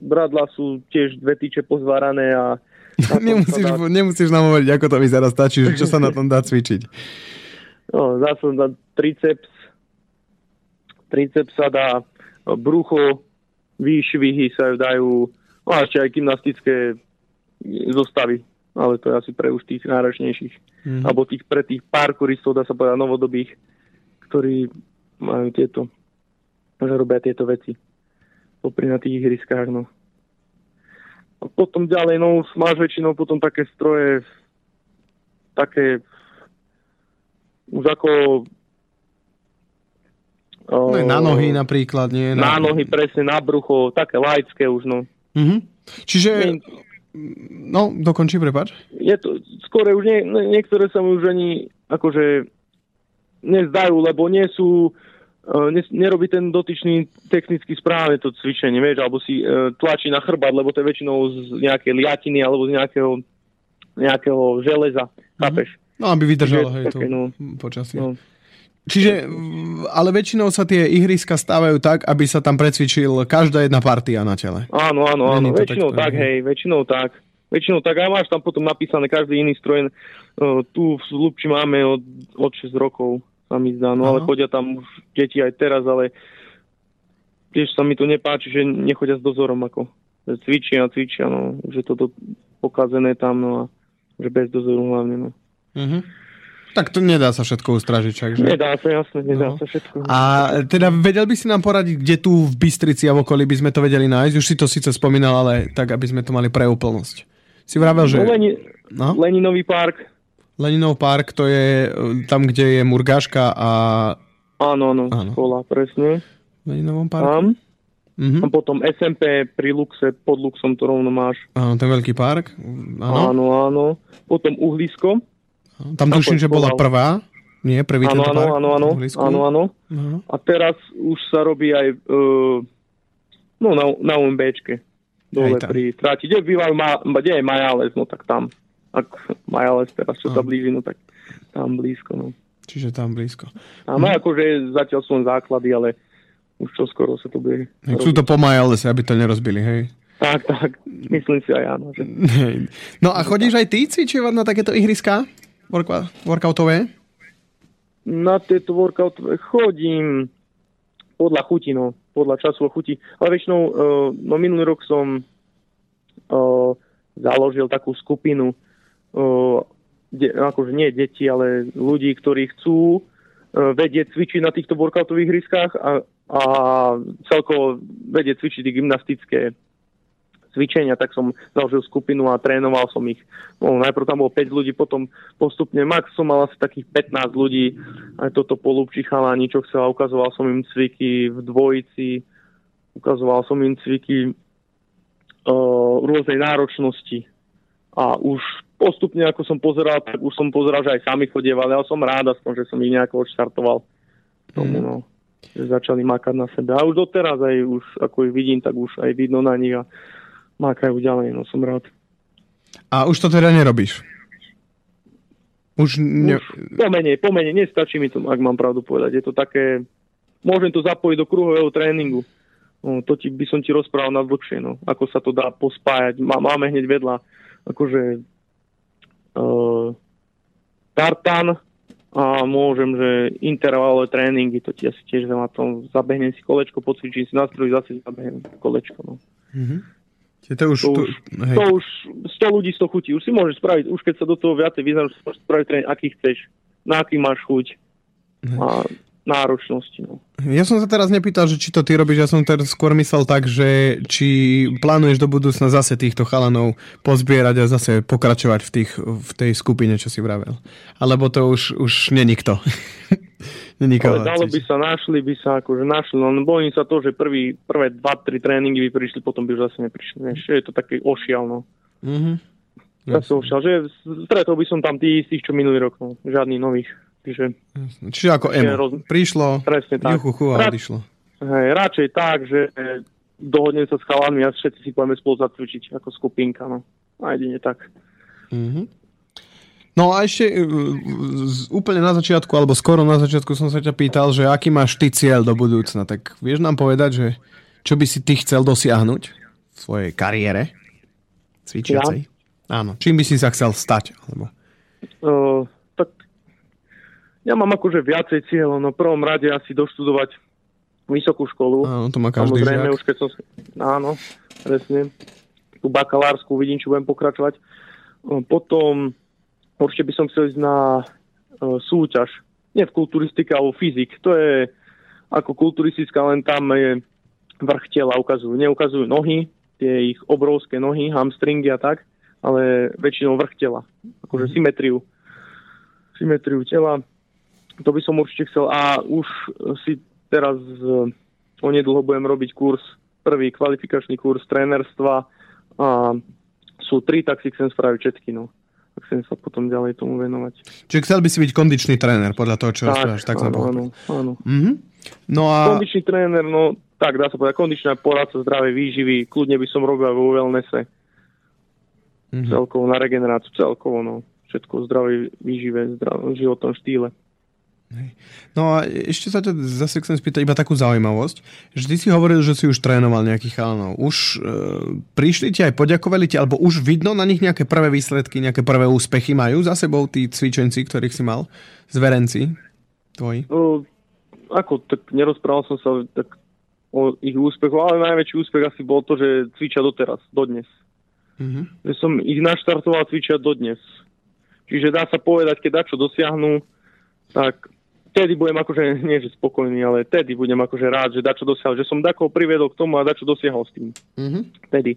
Bradla sú tiež dve tyče pozvárané a... nemusíš, dá... nemusíš nám hovoriť, ako to vyzerá, stačí, čo sa na tom dá cvičiť. No, zase na triceps. Triceps sa dá brucho, výšvihy sa dajú, no a ešte aj gymnastické zostavy, ale to je asi pre už tých náročnejších, mm. alebo tých pre tých parkouristov, dá sa povedať, novodobých, ktorí majú tieto, že robia tieto veci popri na tých ihriskách, no. A potom ďalej, no máš väčšinou potom také stroje, také už ako No na nohy napríklad, nie? Na, na nohy, presne, na brucho, také laické už, no. Mm-hmm. Čiže, no, dokončí, prepač. Je to, skôr už nie, niektoré sa mi už ani, akože, nezdajú, lebo nie sú uh, nerobí ten dotyčný technicky správne to cvičenie, vieš, alebo si uh, tlačí na chrbát, lebo to je väčšinou z nejakej liatiny alebo z nejakého, nejakého železa, mm-hmm. chápeš? No, aby vydržalo, hej, to no, počasie. No. Čiže, ale väčšinou sa tie ihriska stávajú tak, aby sa tam precvičil každá jedna partia na tele. Áno, áno, áno, väčšinou tak, hej, väčšinou tak. Väčšinou tak, a máš tam potom napísané každý iný stroj. Uh, tu v Lubči máme od, od 6 rokov, sa mi zdá, no Aha. ale chodia tam už deti aj teraz, ale tiež sa mi to nepáči, že nechodia s dozorom, ako cvičia, cvičia, no, že toto pokazené tam, no a že bez dozoru hlavne, no. Uh-huh. Tak to nedá sa všetko ustražiť, že? Nedá sa, jasne, nedá no. sa všetko. A teda vedel by si nám poradiť, kde tu v Bystrici a v okolí by sme to vedeli nájsť? Už si to síce spomínal, ale tak, aby sme to mali pre úplnosť. Si vravel, že... No, Leni... no? Leninový park. Leninov park, to je e, tam, kde je Murgáška a... Áno, áno, áno. škola, presne. V Leninovom parku? Tam. Mm-hmm. A potom SMP pri Luxe, pod Luxom to rovno máš. Áno, ten veľký park. Áno, áno. áno. Potom Uhlisko. Tam tuším, že bola prvá. Nie, prvý áno, áno, áno, áno, áno, áno. A teraz už sa robí aj uh, no, na, na UMBčke. Dole pri Tráti. Kde bývajú, ma, kde je Majales, no tak tam. Ak Majales teraz čo sa blíži, no tak tam blízko, no. Čiže tam blízko. A no, akože zatiaľ sú základy, ale už čo skoro sa to bude. Chcú to po Majalese, aby to nerozbili, hej? Tak, tak. Myslím si aj áno. Že... No a chodíš aj ty cvičovať na takéto ihriska? Workoutové? Na tieto workoutové chodím podľa chuti, no. Podľa času a chuti. Ale väčšinou, uh, no minulý rok som uh, založil takú skupinu, uh, de, akože nie deti, ale ľudí, ktorí chcú uh, vedieť cvičiť na týchto workoutových hryskách a, a celkovo vedieť cvičiť gymnastické cvičenia, tak som založil skupinu a trénoval som ich. No, najprv tam bolo 5 ľudí, potom postupne max som mal asi takých 15 ľudí, aj toto polúbči chalani, čo chcela, ukazoval som im cviky v dvojici, ukazoval som im cviky uh, rôznej náročnosti. A už postupne, ako som pozeral, tak už som pozeral, že aj sami chodievali, ale som rád aspoň, že som ich nejako odštartoval. Tomu, no že začali makať na sebe. A už doteraz aj už, ako ich vidím, tak už aj vidno na nich a mákajú ďalej, no som rád. A už to teda nerobíš? Už, ne... už pomenej, pomenej, nestačí mi to, ak mám pravdu povedať. Je to také, môžem to zapojiť do kruhového tréningu. No, to ti, by som ti rozprával na dlhšie, no, ako sa to dá pospájať. Má, máme hneď vedľa akože uh, tartan a môžem, že intervalové tréningy, to ti asi tiež na tom zabehnem si kolečko, pocvičím si nástroj, zase zabehnem kolečko. No. Mm-hmm. To už, to, už, to už 100 ľudí 100 chutí. Už si môžeš spraviť, už keď sa do toho viacej vyznáš, môžeš spraviť tréning, aký chceš, na aký máš chuť a náročnosti. No. Ja som sa teraz nepýtal, že či to ty robíš, ja som teraz skôr myslel tak, že či plánuješ do budúcna zase týchto chalanov pozbierať a zase pokračovať v, tých, v tej skupine, čo si vravel. Alebo to už, už není kto. Ale dalo by sa, našli by sa, akože našli, len bojím sa to, že prvý, prvé 2-3 tréningy by prišli, potom by už zase neprišli. Vieš, je to také ošial, no. Mm-hmm. Zase ošial, že stretol by som tam tých istých, čo minulý rok, no. Žiadnych nových. Čiže, Čiže ako emo. Roz... Prišlo, Presne tak. Juchu, a odišlo. Hej, radšej tak, že dohodnem sa s chalanmi a všetci si povieme spolu zacvičiť ako skupinka, no. A jedine tak. Mm-hmm. No a ešte e, úplne na začiatku, alebo skoro na začiatku som sa ťa pýtal, že aký máš ty cieľ do budúcna. Tak vieš nám povedať, že čo by si ty chcel dosiahnuť v svojej kariére cvičiacej? Ja? Áno. Čím by si sa chcel stať? Alebo... Uh, tak ja mám akože viacej cieľov. No prvom rade asi doštudovať vysokú školu. Áno, to má každý Samozrejme, žiak. už keď som... Áno, presne. Tú bakalársku vidím, čo budem pokračovať. Potom Určite by som chcel ísť na uh, súťaž. Nie v kulturistike, ale fyzik. To je ako kulturistická, len tam je vrch tela ukazujú. Neukazujú nohy, tie ich obrovské nohy, hamstringy a tak, ale väčšinou vrch tela. Akože mm-hmm. symetriu. Symetriu tela. To by som určite chcel. A už si teraz uh, onedlho budem robiť kurz, prvý kvalifikačný kurz trénerstva a sú tri, tak si chcem spraviť všetky. No chcem sa potom ďalej tomu venovať. Čiže chcel by si byť kondičný tréner, podľa toho, čo tak, rozprávaš, tak áno, áno, áno. Mm-hmm. No a... Kondičný tréner, no tak dá sa povedať, kondičná poradca zdravej výživy, kľudne by som robil aj vo wellnesse. Mm-hmm. Celkovo na regeneráciu, celkovo, no. Všetko zdravej výžive, zdravom životnom štýle. No a ešte sa ťa zase chcem spýtať iba takú zaujímavosť, že ty si hovoril, že si už trénoval nejakých chalanov. Už e, prišli ti aj poďakovali ti, alebo už vidno na nich nejaké prvé výsledky, nejaké prvé úspechy majú za sebou tí cvičenci, ktorých si mal, zverenci tvoji? No, ako, tak nerozprával som sa tak o ich úspechu, ale najväčší úspech asi bol to, že cvičia doteraz, dodnes. Mm-hmm. Že som ich naštartoval cvičia dodnes. Čiže dá sa povedať, keď dačo dosiahnu, tak vtedy budem akože, nie že spokojný, ale vtedy budem akože rád, že dačo dosiahol, že som dakoho priviedol k tomu a dačo dosiahol s tým. Mm-hmm. Vtedy.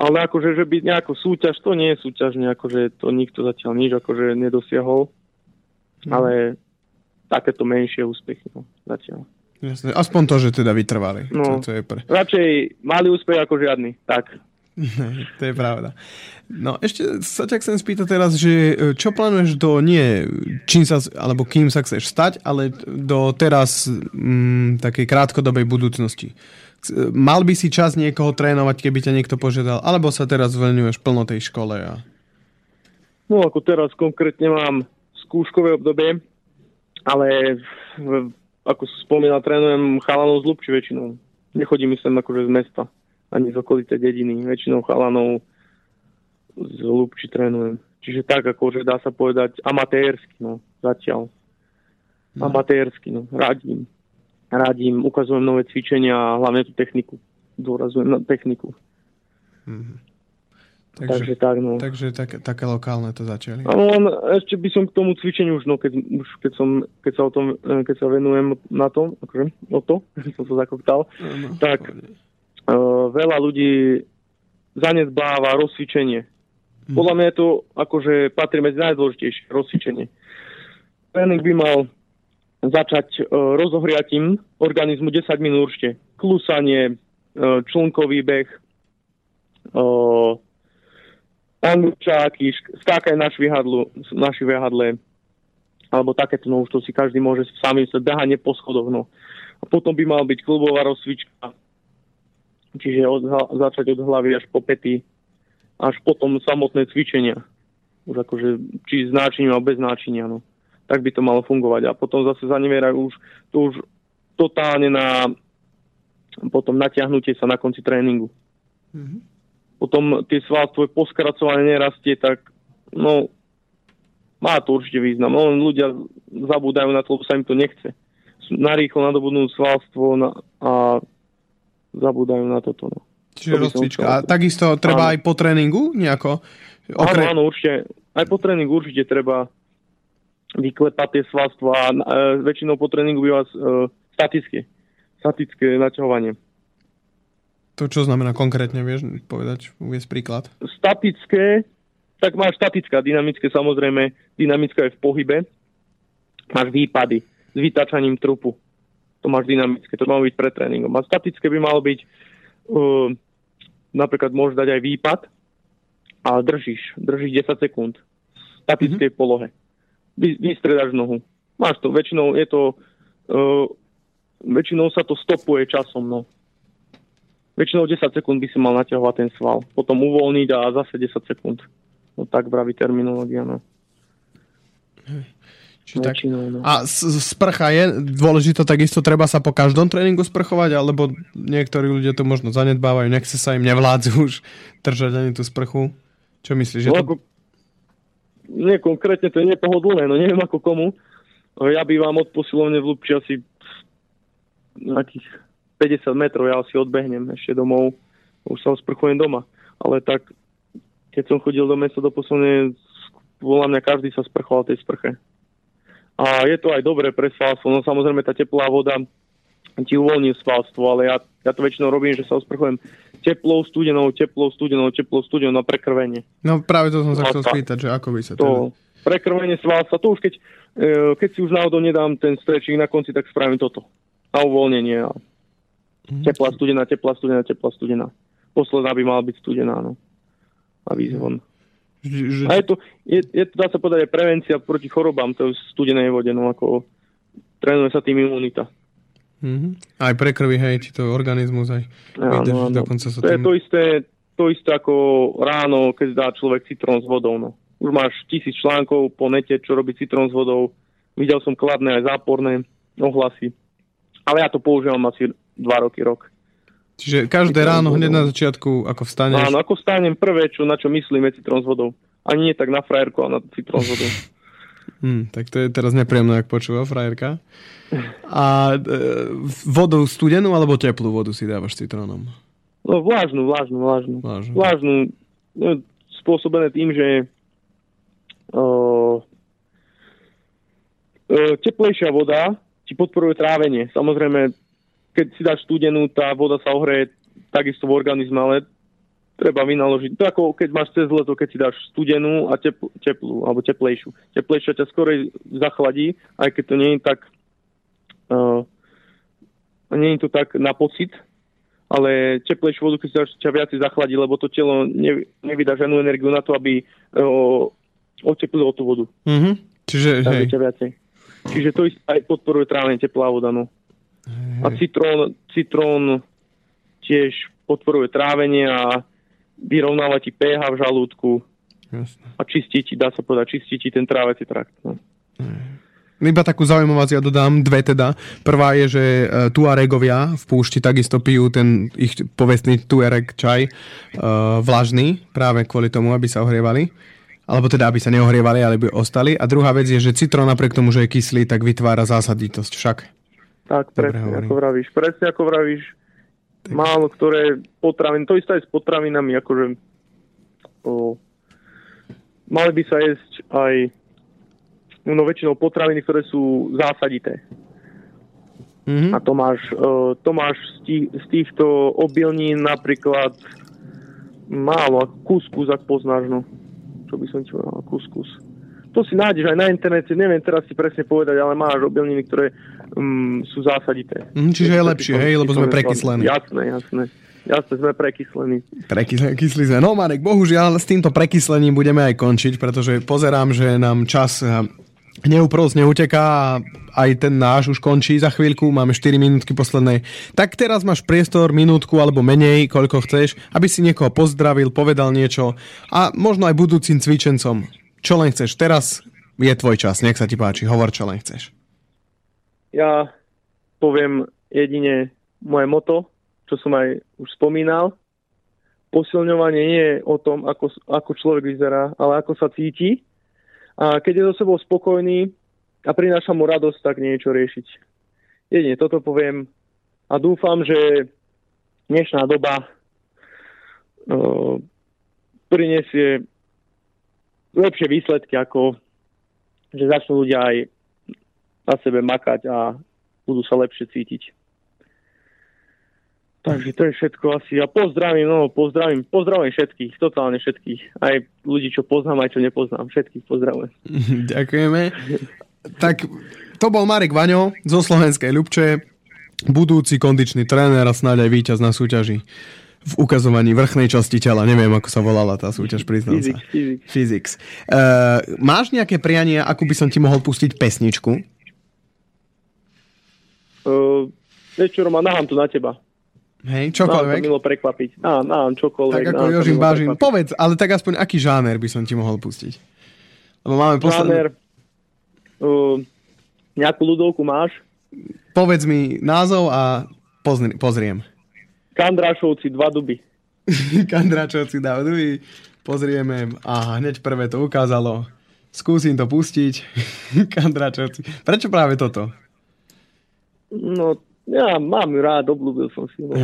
Ale akože, že byť nejako súťaž, to nie je súťaž, akože to nikto zatiaľ nič akože nedosiahol. Mm-hmm. Ale takéto menšie úspechy, no, zatiaľ. Jasne. Aspoň to, že teda vytrvali. No, to, to je pre... Radšej malý úspech ako žiadny. Tak. to je pravda. No ešte sa ťa chcem spýtať teraz, že e, čo plánuješ do nie čím sa, alebo kým sa chceš stať, ale do teraz mm, takej krátkodobej budúcnosti. Mal by si čas niekoho trénovať, keby ťa niekto požiadal, alebo sa teraz venuješ plno tej škole? A... No ako teraz konkrétne mám skúškové obdobie, ale ako spomínal, trénujem chalanov z Lubči väčšinou. Nechodím sem akože z mesta, ani z okolité dediny. Väčšinou chalanov z Lubči trénujem. Čiže tak, akože dá sa povedať amatérsky, no, zatiaľ. No. Amatérsky, no, radím. Radím, ukazujem nové cvičenia a hlavne tú techniku. Dôrazujem na techniku. Mm-hmm. Takže, takže tak, no. Takže tak, také lokálne to začali. Len ešte by som k tomu cvičeniu už, no, keď, už keď, som, keď sa o tom, e, keď sa venujem na tom, akože, o to, som to zakoktal, no, tak uh, veľa ľudí zanedbáva rozcvičenie. Hmm. Podľa mňa je to akože patrí medzi najdôležitejšie rozcvičenie. Tréning by mal začať uh, rozohriatím organizmu 10 minút určite. Klusanie, uh, člnkový beh, uh, angličáky, skákaj na švihadlu, na švihadle, alebo takéto, no už to si každý môže sami sa behanie po schodoch, no. A potom by mal byť klubová rozcvička, čiže od, začať od hlavy až po pety, až potom samotné cvičenia. Už akože, či s náčiním alebo bez náčinia, no. Tak by to malo fungovať. A potom zase zaneverajú už, to už totálne na potom natiahnutie sa na konci tréningu. Mm-hmm potom tie svalstvo poskracovanie nerastie, tak no, má to určite význam. No, ľudia zabúdajú na to, lebo sa im to nechce. Narýchlo nadobudnú svalstvo na, a zabúdajú na toto. No. Čiže to rozcvička. A takisto treba áno. aj po tréningu nejako? Okre... Áno, áno, určite. Aj po tréningu určite treba vyklepať tie svalstvo a e, väčšinou po tréningu býva e, statické. Statické naťahovanie. To čo znamená konkrétne, vieš povedať, uviesť príklad? Statické, tak máš statická, dynamické samozrejme, dynamická je v pohybe. Máš výpady s vytačaním trupu. To máš dynamické, to má byť pred tréningom. A statické by malo byť, uh, napríklad môžeš dať aj výpad, a držíš, držíš 10 sekúnd v statickej mm-hmm. polohe. Vy, vystredaš nohu. Máš to, väčšinou je to, uh, väčšinou sa to stopuje časom, no väčšinou 10 sekúnd by si mal naťahovať ten sval. Potom uvoľniť a zase 10 sekúnd. No tak vraví terminológia, no. Či tak. No. A sprcha je dôležité, takisto treba sa po každom tréningu sprchovať, alebo niektorí ľudia to možno zanedbávajú, nechce sa im nevládzu už držať ani tú sprchu. Čo myslíš? No, to... ako, nie konkrétne, to je nepohodlné, no neviem ako komu. Ja bývam od posilovne v Lubči asi nejakých 50 metrov, ja si odbehnem ešte domov, už sa osprchujem doma. Ale tak, keď som chodil do mesta do poslednej, volá mňa každý sa sprchoval tej sprche. A je to aj dobré pre svalstvo, no samozrejme tá teplá voda ti uvoľní svalstvo, ale ja, ja to väčšinou robím, že sa osprchujem teplou, studenou, teplou, studenou, teplou, studenou na prekrvenie. No práve to som sa chcel spýtať, že ako by sa to... Teda... Prekrvenie svalstva, to už keď, e, keď si už náhodou nedám ten stretching na konci, tak spravím toto. Na uvoľnenie. Mm. Teplá studená, teplá studená, teplá studená. Posledná by mala byť studená, no. A výzvon. Že... A je to, je, je to, dá sa povedať, aj prevencia proti chorobám, to je v studenej vode, no ako trénuje sa tým imunita. Mm-hmm. Aj pre krvi, hej, či to organizmus aj vydrž, no, dokonca sa to je to isté, to isté ako ráno, keď dá človek citrón s vodou. No. Už máš tisíc článkov po nete, čo robí citrón s vodou. Videl som kladné aj záporné ohlasy. Ale ja to používam asi 2 roky, rok. Čiže každé ráno, hneď na začiatku, ako vstaneš? Áno, ako vstanem prvé, čo, na čo myslím, je citrón s vodou. Ani nie tak na frajerku, ale na citrón s vodou. Hmm, tak to je teraz nepríjemné, ak počúva frajerka. A e, vodu studenú alebo teplú vodu si dávaš citrónom? No, vlážnu, vlážnu, vlážnu. Vlážnu. vlážnu no, spôsobené tým, že o, o, teplejšia voda ti podporuje trávenie. Samozrejme, keď si dáš studenú, tá voda sa ohreje takisto v organizme, ale treba vynaložiť. To ako keď máš cez leto, keď si dáš studenú a tepl, teplú, alebo teplejšiu. Teplejšia ťa skorej zachladí, aj keď to nie je tak uh, nie je to tak na pocit, ale teplejšiu vodu, keď si dáš, ťa viac zachladí, lebo to telo ne, nevydá žiadnu energiu na to, aby uh, oteplilo tú vodu. Mm-hmm. Čiže, hej. Čiže to aj podporuje trávenie teplá voda. No. A citrón, citrón tiež podporuje trávenie a vyrovnáva ti pH v žalúdku Jasne. a čistí ti, dá sa povedať, čistí ti ten trávací trakt. No. Iba takú zaujímavosť ja dodám, dve teda. Prvá je, že e, Tuaregovia v púšti takisto pijú ten ich povestný Tuareg čaj uh, vlažný, práve kvôli tomu, aby sa ohrievali. Alebo teda, aby sa neohrievali, ale by ostali. A druhá vec je, že citrón napriek tomu, že je kyslý, tak vytvára zásaditosť však. Tak, presne ako vravíš. Presne ako vravíš málo ktoré potraviny, to isté aj s potravinami, akože o, mali by sa jesť aj no väčšinou potraviny, ktoré sú zásadité. Mm-hmm. A to máš, uh, to máš z, tých, z týchto obilnín napríklad málo, kuskus, ak poznáš, no. Čo by som ti povedal, kuskus. To si nájdeš aj na internete, neviem teraz si presne povedať, ale máš obilniny, ktoré um, sú zásadité. Mm, čiže je lepšie, hej, lebo sme prekyslení. Jasné, jasné. Jasne, sme prekyslení. Prekyslí sme. No Marek, bohužiaľ s týmto prekyslením budeme aj končiť, pretože pozerám, že nám čas eh, neúprosne uteká a aj ten náš už končí za chvíľku, máme 4 minútky poslednej. Tak teraz máš priestor, minútku alebo menej, koľko chceš, aby si niekoho pozdravil, povedal niečo a možno aj budúcim cvičencom. Čo len chceš, teraz je tvoj čas, nech sa ti páči, hovor čo len chceš. Ja poviem jedine moje moto, čo som aj už spomínal. Posilňovanie nie je o tom, ako, ako človek vyzerá, ale ako sa cíti. A keď je so sebou spokojný a prináša mu radosť, tak niečo riešiť. Jedine toto poviem a dúfam, že dnešná doba uh, prinesie lepšie výsledky, ako že začnú ľudia aj na sebe makať a budú sa lepšie cítiť. Takže to je všetko asi. A pozdravím, no, pozdravím, pozdravím všetkých, totálne všetkých. Aj ľudí, čo poznám, aj čo nepoznám. Všetkých pozdravujem. Ďakujeme. tak to bol Marek Vaňo zo Slovenskej Ľubče, budúci kondičný tréner a snáď aj víťaz na súťaži v ukazovaní vrchnej časti tela. Neviem, ako sa volala tá súťaž, priznám sa. Physics. Physics. Uh, máš nejaké priania, ako by som ti mohol pustiť pesničku? Uh, vieš čo, Roman, nahám to na teba. Hej, čokoľvek. Nám to milo prekvapiť. Á, nám čokoľvek. Tak ako Jožim Bážim. Povedz, ale tak aspoň aký žáner by som ti mohol pustiť? Lebo máme posledný... Žáner, uh, nejakú ľudovku máš? Povedz mi názov a pozri, pozriem. Kandrášovci, dva duby. Kandráčovci, dva duby. Pozrieme. A hneď prvé to ukázalo. Skúsim to pustiť. Kandráčovci. Prečo práve toto? No, ja mám ju rád, obľúbil som si. No.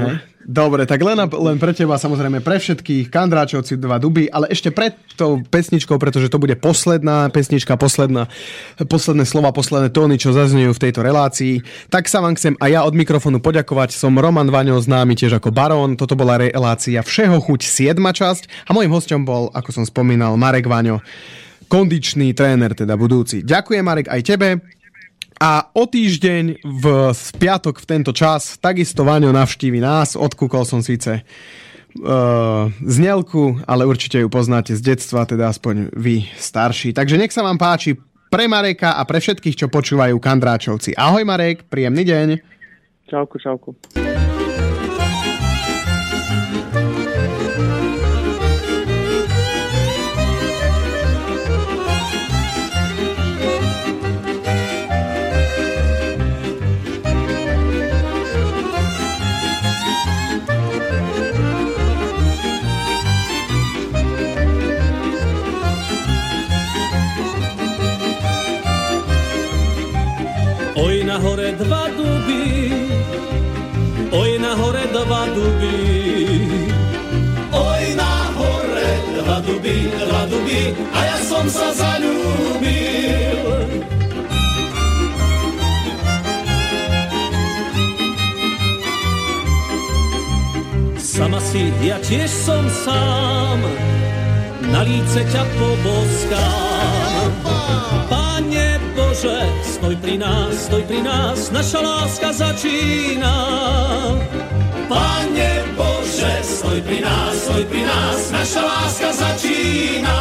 Dobre, tak len, len pre teba, samozrejme pre všetkých, Kandráčovci dva duby, ale ešte pred tou pesničkou, pretože to bude posledná pesnička, posledná, posledné slova, posledné tóny, čo zaznejú v tejto relácii, tak sa vám chcem aj ja od mikrofónu poďakovať. Som Roman Vaňo, známy tiež ako Barón. Toto bola relácia Všeho chuť 7. časť a môjim hostom bol, ako som spomínal, Marek Vaňo kondičný tréner, teda budúci. Ďakujem Marek aj tebe. A o týždeň v, v piatok v tento čas takisto Vaňo navštívi nás. Odkúkol som síce uh, znelku, ale určite ju poznáte z detstva, teda aspoň vy starší. Takže nech sa vám páči pre Mareka a pre všetkých, čo počúvajú Kandráčovci. Ahoj Marek, príjemný deň. Čauko, čauko. A ja som sa zalúbil. Sama si, ja tiež som sám, na líce ťa poboskám. Pane Bože, stoj pri nás, stoj pri nás, naša láska začína. Pane Bože, stoj pri nás, stoj pri nás, naša láska začína.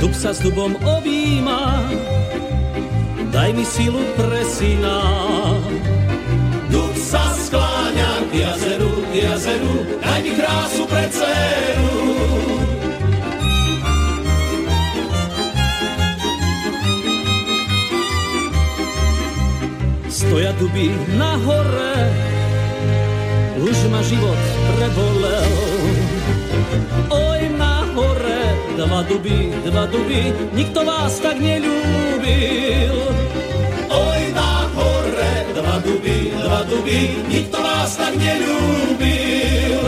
Dub sa s dubom objíma, daj mi silu pre syna. Dub sa skláňa k jazeru, k jazeru, mi krásu pre dceru. Stoja duby na hore, už ma život prebolel. Oj, na hore, dva duby, dva duby, nikto vás tak nelúbil. Dva duby, nikto vás tak nelúbil.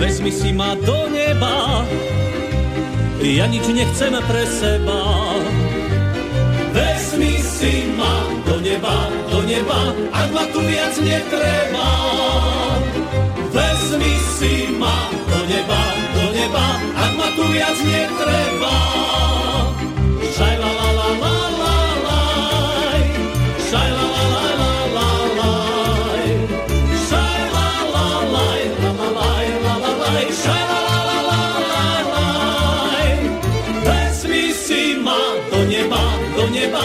Vezmi si ma do neba, ja nič nechcem pre seba. Si ma do neba, do neba, ak ma tu viac netreba. Vezmi si ma do neba, do neba, ak ma tu viac netreba. Laj, šaj la la la la la laj, šaj do neba, do neba,